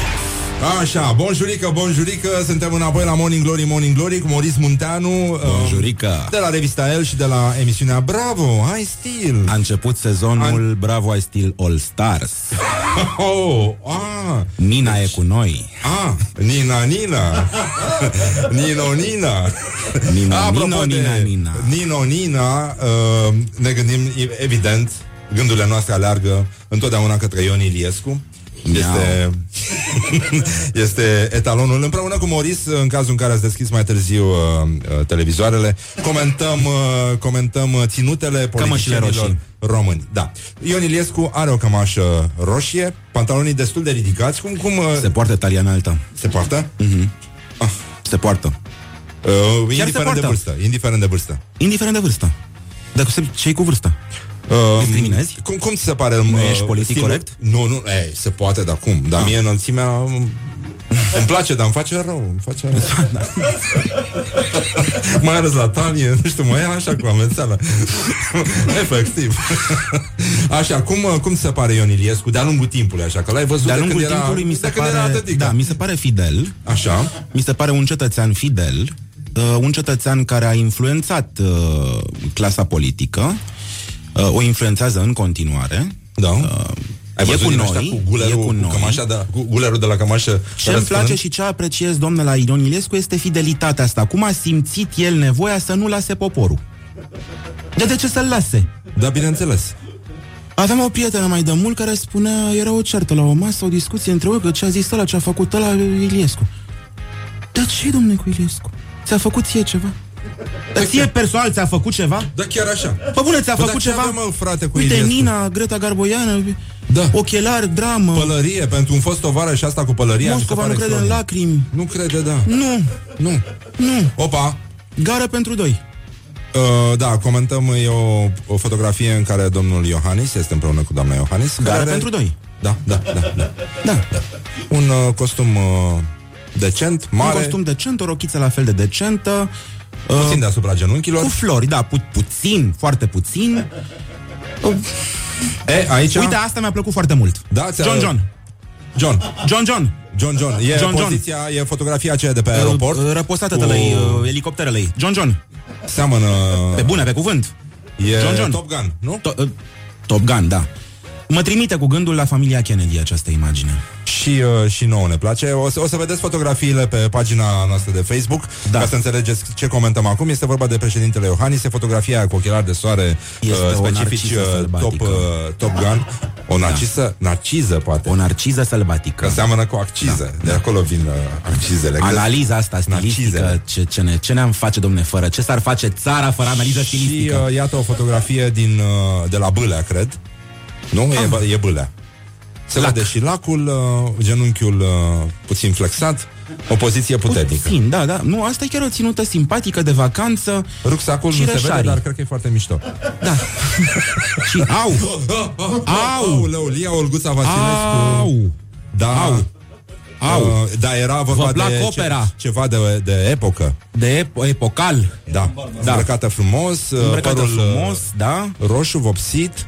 Așa, bonjurică, bonjurică Suntem înapoi la Morning Glory, Morning Glory Cu Moris Munteanu uh, Bonjurică. De la revista El și de la emisiunea Bravo, ai stil A început sezonul Bravo I Still All Stars. Oh, ah, Nina e cu noi. ah, Nina, Nina Nino, Nina Nino, Apropo Nino, de Nina, Nina. Nino, Nina uh, Ne gândim, evident Gândurile noastre aleargă întotdeauna către Ion Iliescu este, este etalonul Împreună cu Moris, în cazul în care ați deschis mai târziu uh, uh, televizoarele Comentăm, uh, comentăm uh, ținutele politicienilor roșii. români Da, Ion Iliescu are o cămașă roșie Pantalonii destul de ridicați Cum, cum uh, Se poartă talia înaltă. se poartă? Se poartă. Uh, se indiferent de poartă. vârstă Indiferent de vârstă Indiferent de vârstă. Dacă se ce cu vârsta? Uh, Discriminezi? Cum, cum ți se pare? Nu uh, ești politic stilul? corect? Nu, nu, ei, se poate, dar cum? Dar mie înălțimea um, îmi place, dar îmi face rău. Îmi face rău. mai ales la talie, nu știu, mai e așa cu amețeală. Efectiv. așa, cum, uh, cum ți se pare Ion Iliescu de-a lungul timpului, așa? Că l-ai văzut De-a de lungul când era, timpului mi de se când era pare, atâtic. da, mi se pare fidel. Așa. Mi se pare un cetățean fidel. uh, un cetățean care a influențat uh, clasa politică, uh, o influențează în continuare. Da. Uh, Ai e văzut cu din ăștia noi, cu gulerul, e cu cu noi. cămașa de, cu gulerul de la cămașă? Ce îmi place și ce apreciez, domnule, la Ion Ilescu este fidelitatea asta. Cum a simțit el nevoia să nu lase poporul. De de ce să-l lase? Da, bineînțeles. Aveam o prietenă mai de mult care spunea, era o ceartă la o masă, o discuție între ei, că ce a zis ăla, ce a făcut ăla Iliescu. Dar ce, domnule, cu Iliescu? Ți-a făcut ție ceva? Dar ție personal ți-a făcut ceva? Da, chiar așa. Pă bune, ți-a Bă, făcut dar ce ceva? avem, mă, frate, cu Uite, Iliescu? Nina, Greta Garboiană, Da. ochelari, dramă. Pălărie, pentru un fost tovară și asta cu pălăria. mi se Moscova pare nu crede în extraordinar. lacrimi. Nu crede, da. Nu, Nu. nu. Opa, Gară pentru doi. Uh, da, comentăm e o, o fotografie în care domnul Iohannis este împreună cu doamna Iohannis. Gară care- pentru doi. Da, da, da, da. Da. Un uh, costum uh, decent, mare, Un costum decent, o rochiță la fel de decentă. Puțin uh, deasupra genunchilor. Cu flori, da, pu- puțin, foarte puțin. E, aici... Uite, asta mi-a plăcut foarte mult. Da, ți-a- John John. John. John John. John John. E John John. poziția, e fotografia aceea de pe aeroport. Uh, Răposată cu- de lei, uh, elicopterele ei. John John. Seamănă... Pe bune, pe cuvânt. E John John. Top Gun, nu? To- uh, Top Gun, da. Mă trimite cu gândul la familia Kennedy această imagine. Și, uh, și nouă ne place. O să, o să vedeți fotografiile pe pagina noastră de Facebook Da. ca să înțelegeți ce comentăm acum. Este vorba de președintele Iohannis, e fotografia cu ochelari de soare Este uh, o specifici narcisă uh, top, sălbatică. uh, top Gun. O narcisă, narciză poate. O narciză sălbatică. Că seamănă cu acciză. De acolo vin uh, accizele. Analiza asta stilistică, Narcizele. ce, ce, ne, ce ne-am face, domne, fără? Ce s-ar face țara fără analiză Și stilistică? uh, iată o fotografie din, uh, de la Bâlea, cred. Nu? E, bă- e Bâlea. Se Lac. vede și lacul, uh, genunchiul uh, puțin flexat, o poziție puternică. Puțin, da, da. Nu, asta e chiar o ținută simpatică de vacanță. Rucsacul Și nu se vede, rășarii. dar cred că e foarte mișto. Da. și au! Au! Auleu, Lia Olguța Vasilescu. Au! Da. Au! Au! Uh, da, era vorba Vă plac de opera? Ce, ceva de, de epocă. De ep- epocal. Da. da. Îmbrăcată frumos, uh, Îmbrăcată părul uh, frumos, da. roșu vopsit.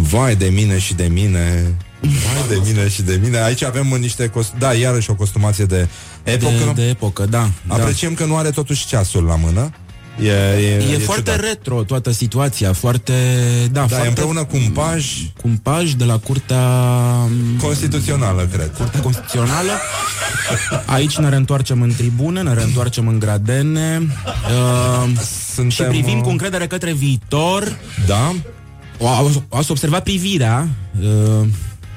Vai de mine și de mine. Vai de mine și de mine. Aici avem niște cost- Da, iarăși o costumație de epocă. De, de epocă, da. da. Apreciem că nu are totuși ceasul la mână. E, e, E, e foarte ciudat. retro toată situația, foarte... Da, Da, foarte, e împreună cu un paj cu un paj de la Curtea constituțională, cred. Curtea Constituțională. Aici ne reîntoarcem în tribune, ne reîntoarcem în gradene uh, Suntem, și privim uh, cu încredere către viitor. Da? O, au- ați observat privirea. Uh,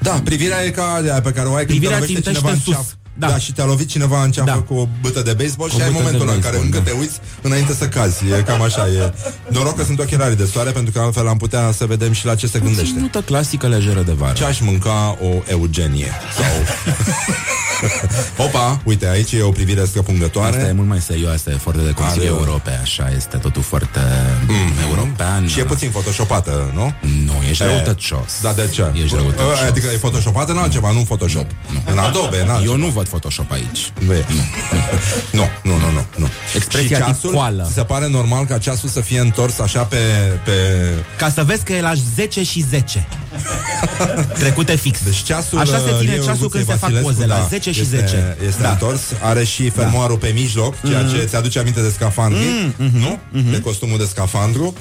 Da, privirea e ca aia pe care o ai când Privirea te lovește țintește cineva în sus. Ceaf. Da. Da. și te-a lovit cineva în ceafă Da. cu o bâtă de baseball Cu și o ai bâtă momentul de ăla în care baseball, încă da. te uiți înainte să cazi. E cam așa. E. Noroc că sunt ochelarii de soare pentru că altfel am putea să vedem și la ce se gândește. ținută clasică lejeră de vară. Ce aș mânca o Eugenie? Sau... Opa, uite, aici e o privire scăpungătoare. Asta e mult mai serioasă, e foarte de Consiliul Are- Europei, așa, este totul foarte european. Și e puțin photoshopată, nu? Nu, ești E, răutăcios. Da, de ce? Ești răutăcios. Adică e photoshopată în altceva, nu în Photoshop. În Adobe, în altceva. Eu nu văd Photoshop aici. Nu, e. nu, nu, nu, nu, nu. Expresia și ceasul, ticoală. ți se pare normal ca ceasul să fie întors așa pe... pe... Ca să vezi că e la 10 și 10. Trecute fix. Deci ceasul, Așa se ține Lieu ceasul când se fac Vasilescu, poze, la da, 10 și este, 10. Este Da. întors, are și fermoarul pe mijloc, ceea ce ți aduce aminte de scafandru, nu? De costumul de scafandru.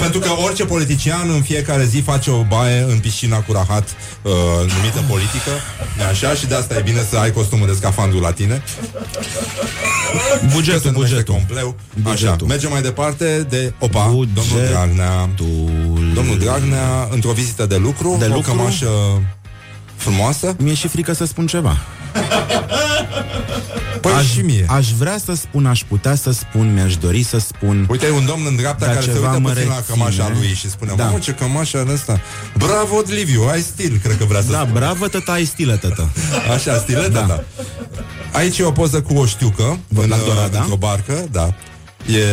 Pentru că orice politician în fiecare zi face o baie în piscina cu rahat uh, numită politică, e așa, și de asta e bine să ai costumul de scafandru la tine. Bugetul, Că se numește bugetul. Compleu. Așa, Bugetul. mergem mai departe de Opa, Bugetul. domnul Dragnea. Domnul Dragnea, într-o vizită de lucru, De o lucru? cămașă frumoasă. Mi-e și frică să spun ceva. Păi aș, și mie. aș vrea să spun, aș putea să spun, mi-aș dori să spun. Uite, e un domn în dreapta Dar care se ceva uită mă puțin la reține. cămașa lui și spune, Da. mamă, ce cămașă are ăsta. Bravo, Liviu, ai stil, cred că vrea să Da, spună. bravo, tăta, ai stilă, tătă. Așa, stiletă, Da. da. da. Aici e o poză cu o știucă Văd în, la Dorada. într-o barcă, da. E...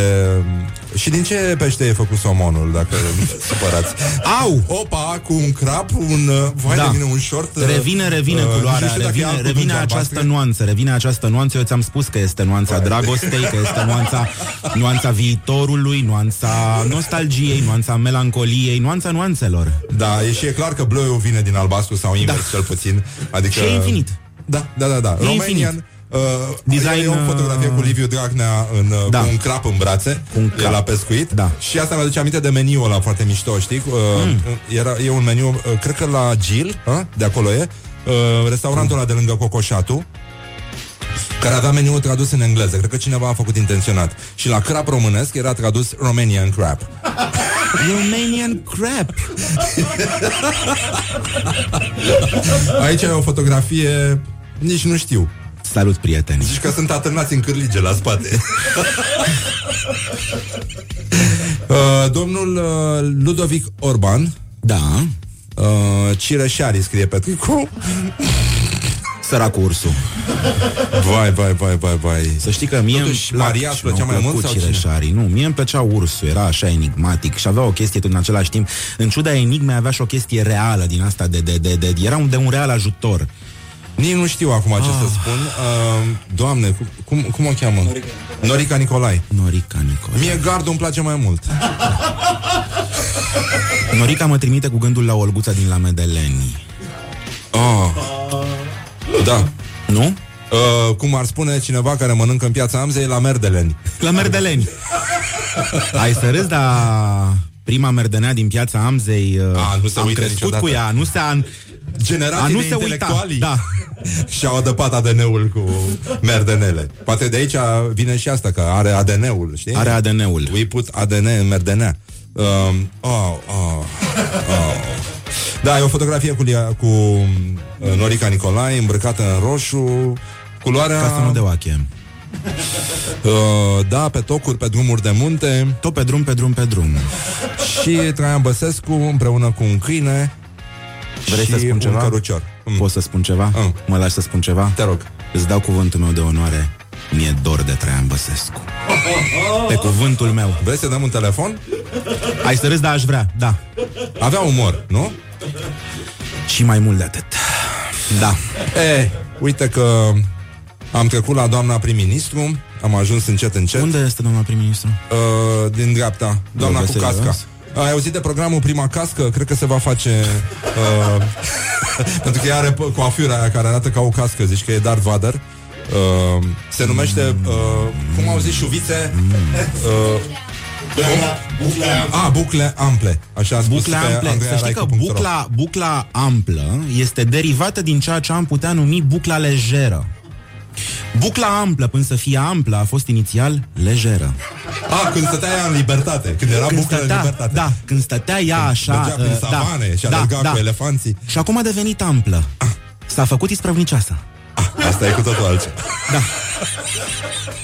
Și din ce pește e făcut somonul, dacă nu vă supărați? Au! Opa, cu un crap, un... uh, Vai Da. de mine, un short... uh, Revine, revine uh, culoarea, nu știu dacă e revine, alb cu revine dungi această albastre. nuanță, revine această nuanță. Eu ți-am spus că este nuanța dragostei, că este nuanța, nuanța viitorului, nuanța nostalgiei, nuanța melancoliei, nuanța nuanțelor. Da, e și e clar că blueul vine din albastru sau invers, cel puțin. Adică... Și e infinit. Da, da, da, da. E Romanian, infinit. Uh, Design, e o fotografie uh, cu Liviu Dragnea în, uh, Da. cu un crap în brațe Cu un E crap. la pescuit Da. Și asta mi-aduce aminte de meniul ăla foarte mișto, știi? Uh, Mm. era, e un meniu, uh, cred că la Gil, uh, de acolo e uh, Restaurantul ăla de lângă Cocoșatu care avea meniul tradus în engleză. Cred că cineva a făcut intenționat. Și la crap românesc era tradus Romanian crap. Romanian crap. Aici e o fotografie, nici nu știu. Salut, prieteni. Zici că sunt atârnați în cârlige la spate. uh, domnul uh, Ludovic Orban Da. uh, Cireșari scrie pe tricou Săracul ursul. Vai, vai, vai, vai, vai Să știi că mie Totuși, îmi plac Maria îți și mi-au plăcea mai mult plăcut sau cine? cireșarii. Nu, mie îmi plăcea ursul, era așa enigmatic și avea o chestie tot în același timp. În ciuda enigmei avea și o chestie reală din asta de, de, de, de era un de un real ajutor. Nici nu știu acum ce să spun uh, Doamne, cum, cum, cum o cheamă? Norica, Norica Nicolai Norica Nicolae. Mie gardul îmi place mai mult Norica mă trimite cu gândul la Olguța din la Medeleni. oh. Da Nu? uh, Cum ar spune cineva care mănâncă în piața Amzei La merdeleni La Merdeleni. Ai să râzi, dar prima merdenea din piața Amzei uh, A, nu se am uită crescut niciodată. cu ea, nu se an... Generații A, nu de se uita. intelectuali Da. Și-au adăpat ADN-ul cu merdenele Poate de aici vine și asta Că are ADN-ul, știi? Are ADN-ul. We put ADN în merdenea um, oh, oh, oh. Da, e o fotografie cu, Lia, cu uh, Norica Nicolae Îmbrăcată în roșu Culoarea Ca să nu de oache. uh, Da, pe tocuri, pe drumuri de munte Tot pe drum, pe drum, pe drum. Și Traian Băsescu Împreună cu un câine Vrei și să spun ceva? un cărucior mm. Poți să spun ceva? Mm. Mă lași să spun ceva? Te rog Îți dau cuvântul meu de onoare. Mi-e dor de Traian Băsescu. Pe cuvântul meu. Vrei să dăm un telefon? Ai să râzi, dar aș vrea, da. Avea umor, nu? Și mai mult de atât. Da. E, uite că am trecut la doamna prim-ministru, am ajuns încet încet. Unde este doamna prim-ministru? Uh, din dreapta, doamna cu Găsești, casca. da? Ai auzit de programul Prima Cască? Cred că se va face uh, Pentru că ea are p- coafura aia care arată ca o cască Zici că e Darth Vader uh, Se numește uh, Cum au zis șuvițe uh, A, bucle ample Așa a spus Bucla pe ample. Andreea Să știi că Raicu.ro. bucla, bucla amplă este derivată din ceea ce am putea numi bucla lejeră. Bucla amplă, până să fie amplă, a fost inițial lejeră. A, când stătea ea în libertate Când era Când buclă în stătea, libertate da, când stătea ea așa... Mergea prin uh, savane și alerga cu elefanții. Și acum a devenit amplă. S-a făcut isprăvniceasă. Asta e cu totul altceva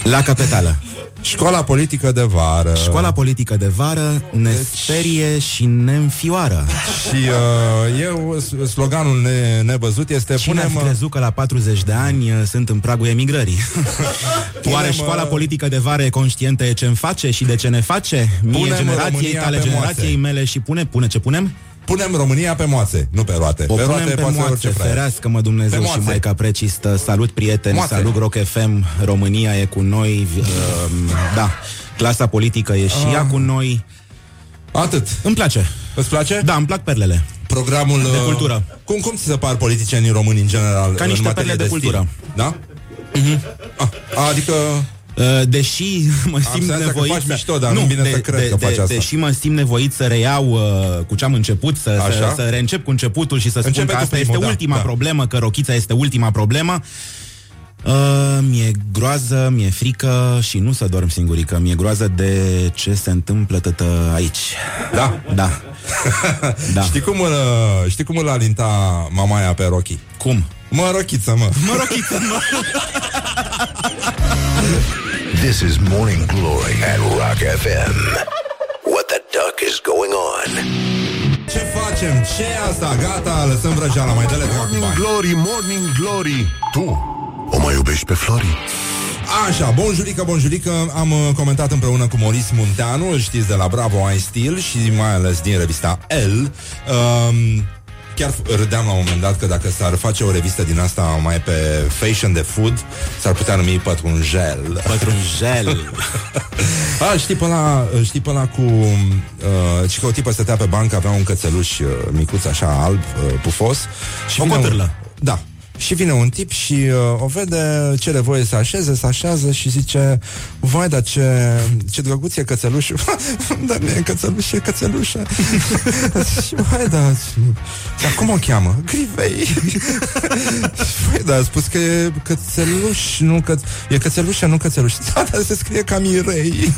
La capitală. Școala politică de vară Școala politică de vară ne sperie și ne înfioară. Și uh, eu, s- sloganul ne, nevăzut este Cine ar Punem fi crezut că la 40 de ani uh, sunt în pragul emigrării? Oare Punem, școala uh, politică de vară e conștientă de ce-mi face și de ce ne face? Mie, Punem generației România tale, pe generației moațe. mele și pune, pune ce punem? Punem România pe moațe, nu pe roate O Pe punem roate pe poate moațe, orice fraier. ferească-mă Dumnezeu Pe și moațe. Maica Precistă Salut prieteni, Moațe. salut Rock FM România e cu noi uh, Da, clasa politică e și Ah. ea cu noi Atât Îmi place Îți place? Da, îmi plac perlele Programul De uh, cultură. Cum, cum ți se par politicienii români în general Ca în niște materie perle de stil? cultură. Da? Ah, adică Uh, Deși mă simt senzația că nevoit faci mișto, dar nu-mi vine să cred că faci asta. Deși mă simt nevoit să reiau uh, cu ce am început Să, să, Așa? să reîncep cu începutul și să spun Începe că cu asta primul, este da, ultima da. problemă Că rochița este ultima problemă Uh, mi-e groază, mi-e frică și nu să dorm singurică Mi-e groază de ce se întâmplă tătă aici Da? Da, da. Știi cum îl, uh, știi cum îl alinta mamaia pe Rocky? Cum? Mă, rochiță, mă Mă, rochiță, mă This is Morning Glory at Rock FM. What the duck is going on? Ce facem? ce e asta? Gata, lăsăm vrăjeala, mai dă-le dracu Morning bani. Glory, Morning Glory Tu o mai iubești pe Flori? Așa, bonjurică, bonjurică Am uh, comentat împreună cu Maurice Munteanu Îl știți de la Bravo I Steel Și mai ales din revista L um, Chiar f- râdeam la un moment dat Că dacă s-ar face o revistă din asta Mai pe fashion de food S-ar putea numi Pătrunjel. Pătrunjel. A, știi pe ăla, știi pe ăla cu uh, Și că o tipă stătea pe bancă Avea un cățeluș uh, micuț așa alb, uh, pufos. Și O vine cotârlă. un- Da Și vine un tip și uh, o vede, cere voie să așeze, să așează și zice Vai, dar ce, ce drăguț e cățelușul. Dar nu e cățeluș, e cățelușă. Și vai, da Dar cum o cheamă? Grivei. Vai, da, a spus că e cățeluș Nu că, e cățelușă, nu cățeluș. Da, dar se scrie ca Mirei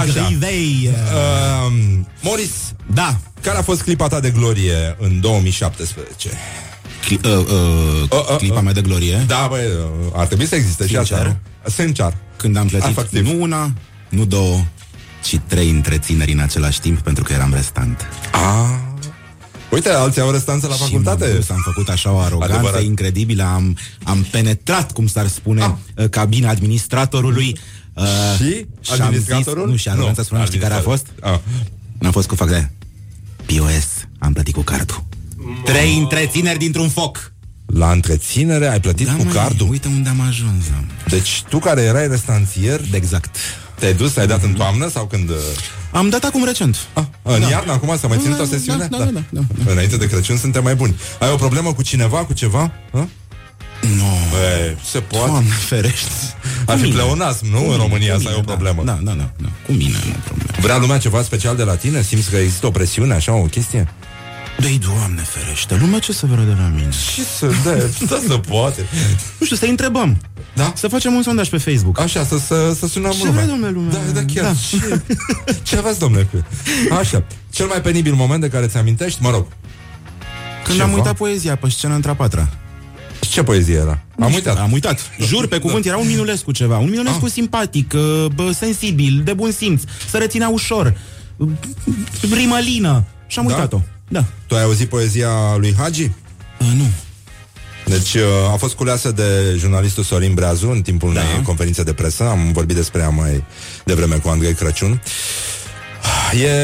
Așa. Grivei. Uh, Morris, Da. care a fost clipa ta de glorie în 2017? Cli- uh, uh, uh, clipa uh. mea de glorie. Da, băi, uh, ar trebui să existe și Sincer? asta, nu? Sincer. Când am plătit Afectiv. nu una, nu două, ci trei întrețineri în același timp pentru că eram restant. Ah. Uite, alții au restanță la Și facultate. m-am dus, am făcut așa o aroganță Adevărat. incredibilă, am, am penetrat, cum s-ar spune, ah. cabina administratorului. Uh, Și? am Administratorul? Zis, nu, și aroganța Nu, spune, știi care a fost? Ah. N-am fost cu fac de POS, am plătit cu cardul. Trei întrețineri dintr-un foc. La întreținere ai plătit Da, cu măi, cardul? Uite unde am ajuns. am. Deci tu care erai restanțier, Exact. te-ai dus, ai dat în toamnă sau când... uh, Am dat acum recent. Ah, în iarnă acum s-a mai ținut o sesiune? Da, da, da, da, da. Înainte de Crăciun suntem mai buni. Ai o problemă cu cineva, cu ceva? Ha? Nu. Băi, se poate. Doamne ferești. Ar Cu fi mine. pleonasm, nu? Cu în mine, România cu să ai o mine, da. problemă. Da, da, da, da. Cu mine nu e problemă. Vrea lumea ceva special de la tine? Simți că există o presiune, așa, o chestie? Dă-i, Doamne ferește, lumea ce să vrea de la mine? Ce să dă? Da, să poate. Nu știu, să-i întrebăm. Da? Să facem un sondaj pe Facebook. Așa, să, să, să sunăm Ce lumea. vrea, domnule, lumea? Da, da, chiar. Da. Ce, ce aveți, domnule? Așa. Cel mai penibil moment de care ți-amintești? Mă rog. Când Ceva? am uitat poezia pe scena între a patra. Ce poezie era? Am uitat. Am uitat. Jur pe cuvânt, era un minulescu ceva. Un minulescu Ah. simpatic, uh, bă, sensibil, de bun simț, să reținea ușor, uh, rimălină. Și am Da? uitat-o. Da. Tu ai auzit poezia lui Hagi? Uh, nu. Deci uh, a fost culeasă de jurnalistul Sorin Breazu în timpul Da. unei conferințe de presă. Am vorbit despre ea mai devreme cu Andrei Crăciun.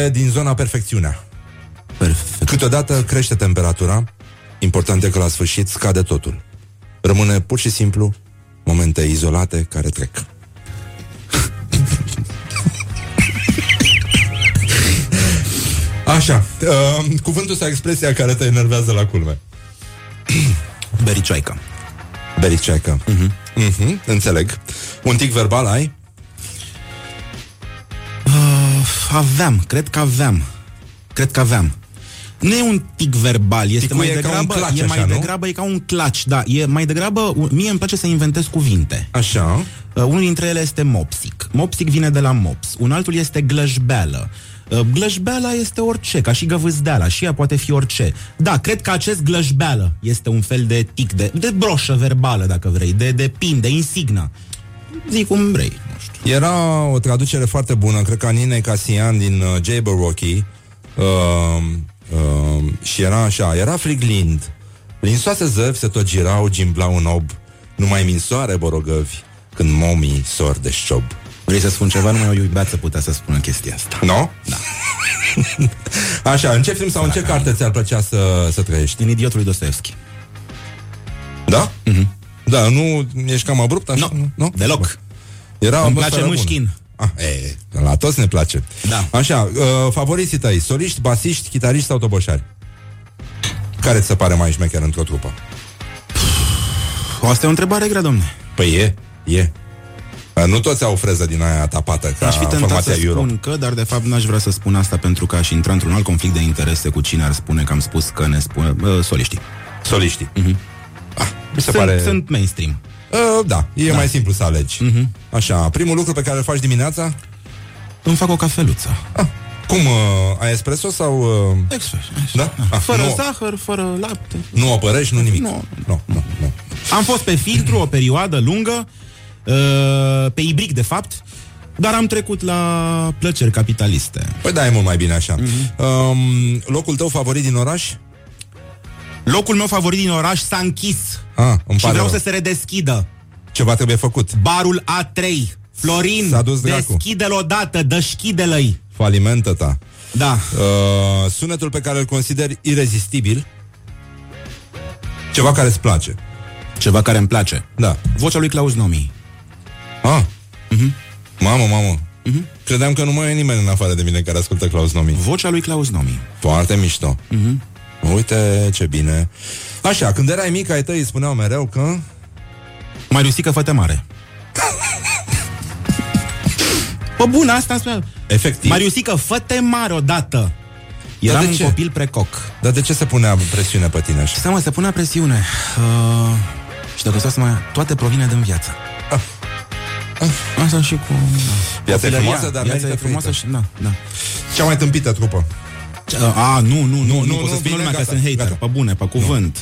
E din zona perfecțiunea. Perfect. Câteodată crește temperatura, important e că la sfârșit scade totul. Rămâne pur și simplu momente izolate care trec. Așa, uh, cuvântul sau expresia care te enervează la culme. Bericioaică. Bericeacă. Uh-huh. Uh-huh, înțeleg. Un tic verbal ai? Uh, aveam, cred că aveam. Cred că aveam. Nu e un tic verbal, este Ticul mai e ca degrabă, un claci, e mai așa, nu? degrabă, e ca un claci, da, e mai degrabă, mie îmi place să inventez cuvinte. Așa. Uh, unul dintre ele este mopsic. Mopsic vine de la mops. Un altul este glășbeală. Uh, glășbeala este orice, ca și găvâzdeala, și ea poate fi orice. Da, cred că acest glășbeală este un fel de tic, de, de broșă verbală, dacă vrei, de, de pin, de insignă. Zic cum vrei, nu știu. Era o traducere foarte bună, cred că a Ninei Casian din uh, Jabberwocky uh, uh, și era așa, era frig lind, linsoase zăvi se tot girau, gimblau în ob, numai minsoare borogăvi, când momii sor de șob. Vrei să spun ceva? Numai o iubeață putea să spună chestia asta. Nu? Da. așa, în ce film sau în ce carte ți-ar plăcea să, să trăiești? Din idiotul lui Dostoevski. Da? Mm-hmm. Da, nu ești cam abrupt așa? Nu, nu? deloc. Era Îmi atmosferă place bună. Mușchin. Ah, e, la toți ne place. Da. Așa, uh, favoriții tăi, soliști, basiști, chitariști sau toboșari? Care ți se pare mai șmecher într-o trupă? O, asta e o întrebare grea, domne. Păi e, e. Uh, Nu toți au freză din aia tapată ca Aș fi tentat formația să Euro. spun că, dar de fapt n-aș vrea să spun asta pentru că aș intra într-un alt conflict de interese cu cine ar spune că am spus că ne spune uh, soliștii. Soliștii. Mhm. Ah, mi se Sunt, pare... sunt mainstream. Uh, da, e Da. mai simplu să alegi. Mhm. Așa, primul lucru pe care îl faci dimineața? Îmi fac o cafeluță. Ah, cum, uh, ai espresso sau... Uh... Expres. Da? Ah, Fără nu, zahăr, fără lapte. nu o părăși, nu nimic. Nu. nu, nu. nu. Am fost pe filtru o perioadă lungă, uh, pe ibric de fapt, dar am trecut la plăceri capitaliste. Păi da, e mult mai bine așa. Mhm. Um, locul tău favorit din oraș? Locul meu favorit din oraș s-a închis Ah, îmi și pare vreau rău. să se redeschidă. Ceva trebuie făcut. Barul A3. Florin, S-a dus dracu. deschide-l odată, dășchide-l-i. Falimentă ta. Da. Uh, sunetul pe care îl consideri irezistibil? Ceva care îți place. Ceva care îmi place. Da. Vocea lui Claus Nomi. Ah. Mhm. Mamă, mamă. Credeam că nu mai e nimeni în afară de mine care ascultă Claus Nomi. Vocea lui Claus Nomi. Foarte mișto. Mhm. Uite ce bine. Așa, când erai mic, ai tăi îi spuneau mereu că... Mariusică, fă mare. Pă bun, asta îmi spunea. Efectiv. Mariusică, fă mare odată. Eram de un ce? copil precoc. Dar de ce se punea presiune pe tine așa? Și seama, se punea presiune. Uh, și dacă stau să mai... Toate provine din viață. Asta și cu... Viața e Copilăria. frumoasă, dar Viața e merită frumoasă trăită. și... Da, da. Cea mai tâmpită trupă. A, nu, nu, nu, nu, nu, nu, pot nu, să spun bine, lumea că gata, sunt hater, gata. pe bune, pe cuvânt.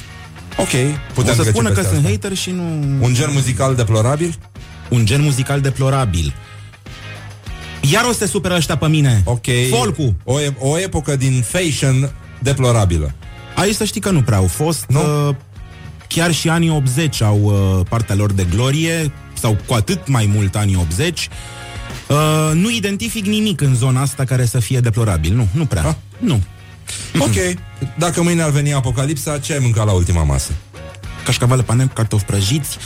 Ok, Putem putem o să trece spună că peste sunt asta. hater și nu... Un gen muzical deplorabil? Un gen muzical deplorabil. Iar o să se supără ăștia pe mine. Ok. Folcu. O, e- o epocă din fashion deplorabilă. Aici să știi că nu prea au fost. Nu? Uh, chiar și anii 80 au uh, partea lor de glorie, sau cu atât mai mult anii 80. Uh, nu identific nimic în zona asta care să fie deplorabil. Nu, nu prea. Ah. Nu. Ok. Dacă mâine ar veni apocalipsa, ce ai mâncat la ultima masă? Cașcavale pane, cartofi prăjiți,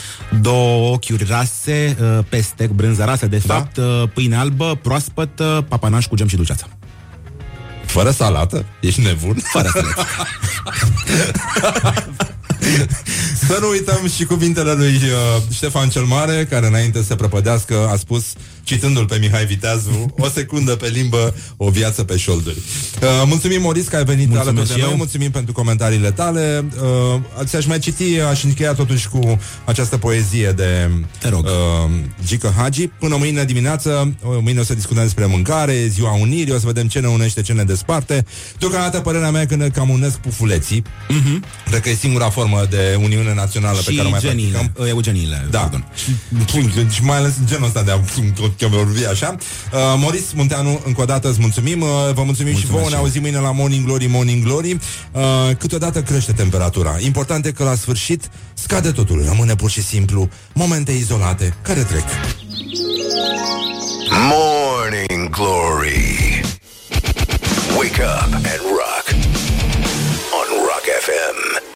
două ochiuri rase, uh, peste, brânză rasă, de Da? fapt, uh, pâine albă, proaspătă, papanaș cu gem și dulceață. Fără salată? Ești nebun? Fără salată. Să nu uităm și cuvintele lui uh, Ștefan cel Mare, care înainte să se prăpădească a spus, citându-l pe Mihai Viteazu, o secundă pe limbă, o viață pe șolduri. Uh, mulțumim, Moris, că ai venit Mulțumesc alături de și noi, eu. mulțumim pentru comentariile tale. Uh, ți-aș mai citi, aș încheia totuși cu această poezie de Te rog. uh, Gică Hagi. Până mâine dimineață, uh, mâine o să discutăm despre mâncare, e ziua unirii, o să vedem ce ne unește, ce ne desparte. Deocamdată, părerea mea e că ne cam unesc pufuleții. Uh-huh. Cred că e singura formă de uniune națională pe care o și mai geniile, practicăm. uh, eugeniile. Da. pardon. Și, și mai ales genul ăsta de a vorbi așa. Uh, Moris Munteanu, încă o dată îți mulțumim. Uh, vă mulțumim și Mulțumesc vouă. și Ne eu. auzim mâine la Morning Glory, Morning Glory. Uh, câteodată crește temperatura. Important e că la sfârșit scade totul. Rămâne pur și simplu momente izolate care trec. Morning Glory. Wake up and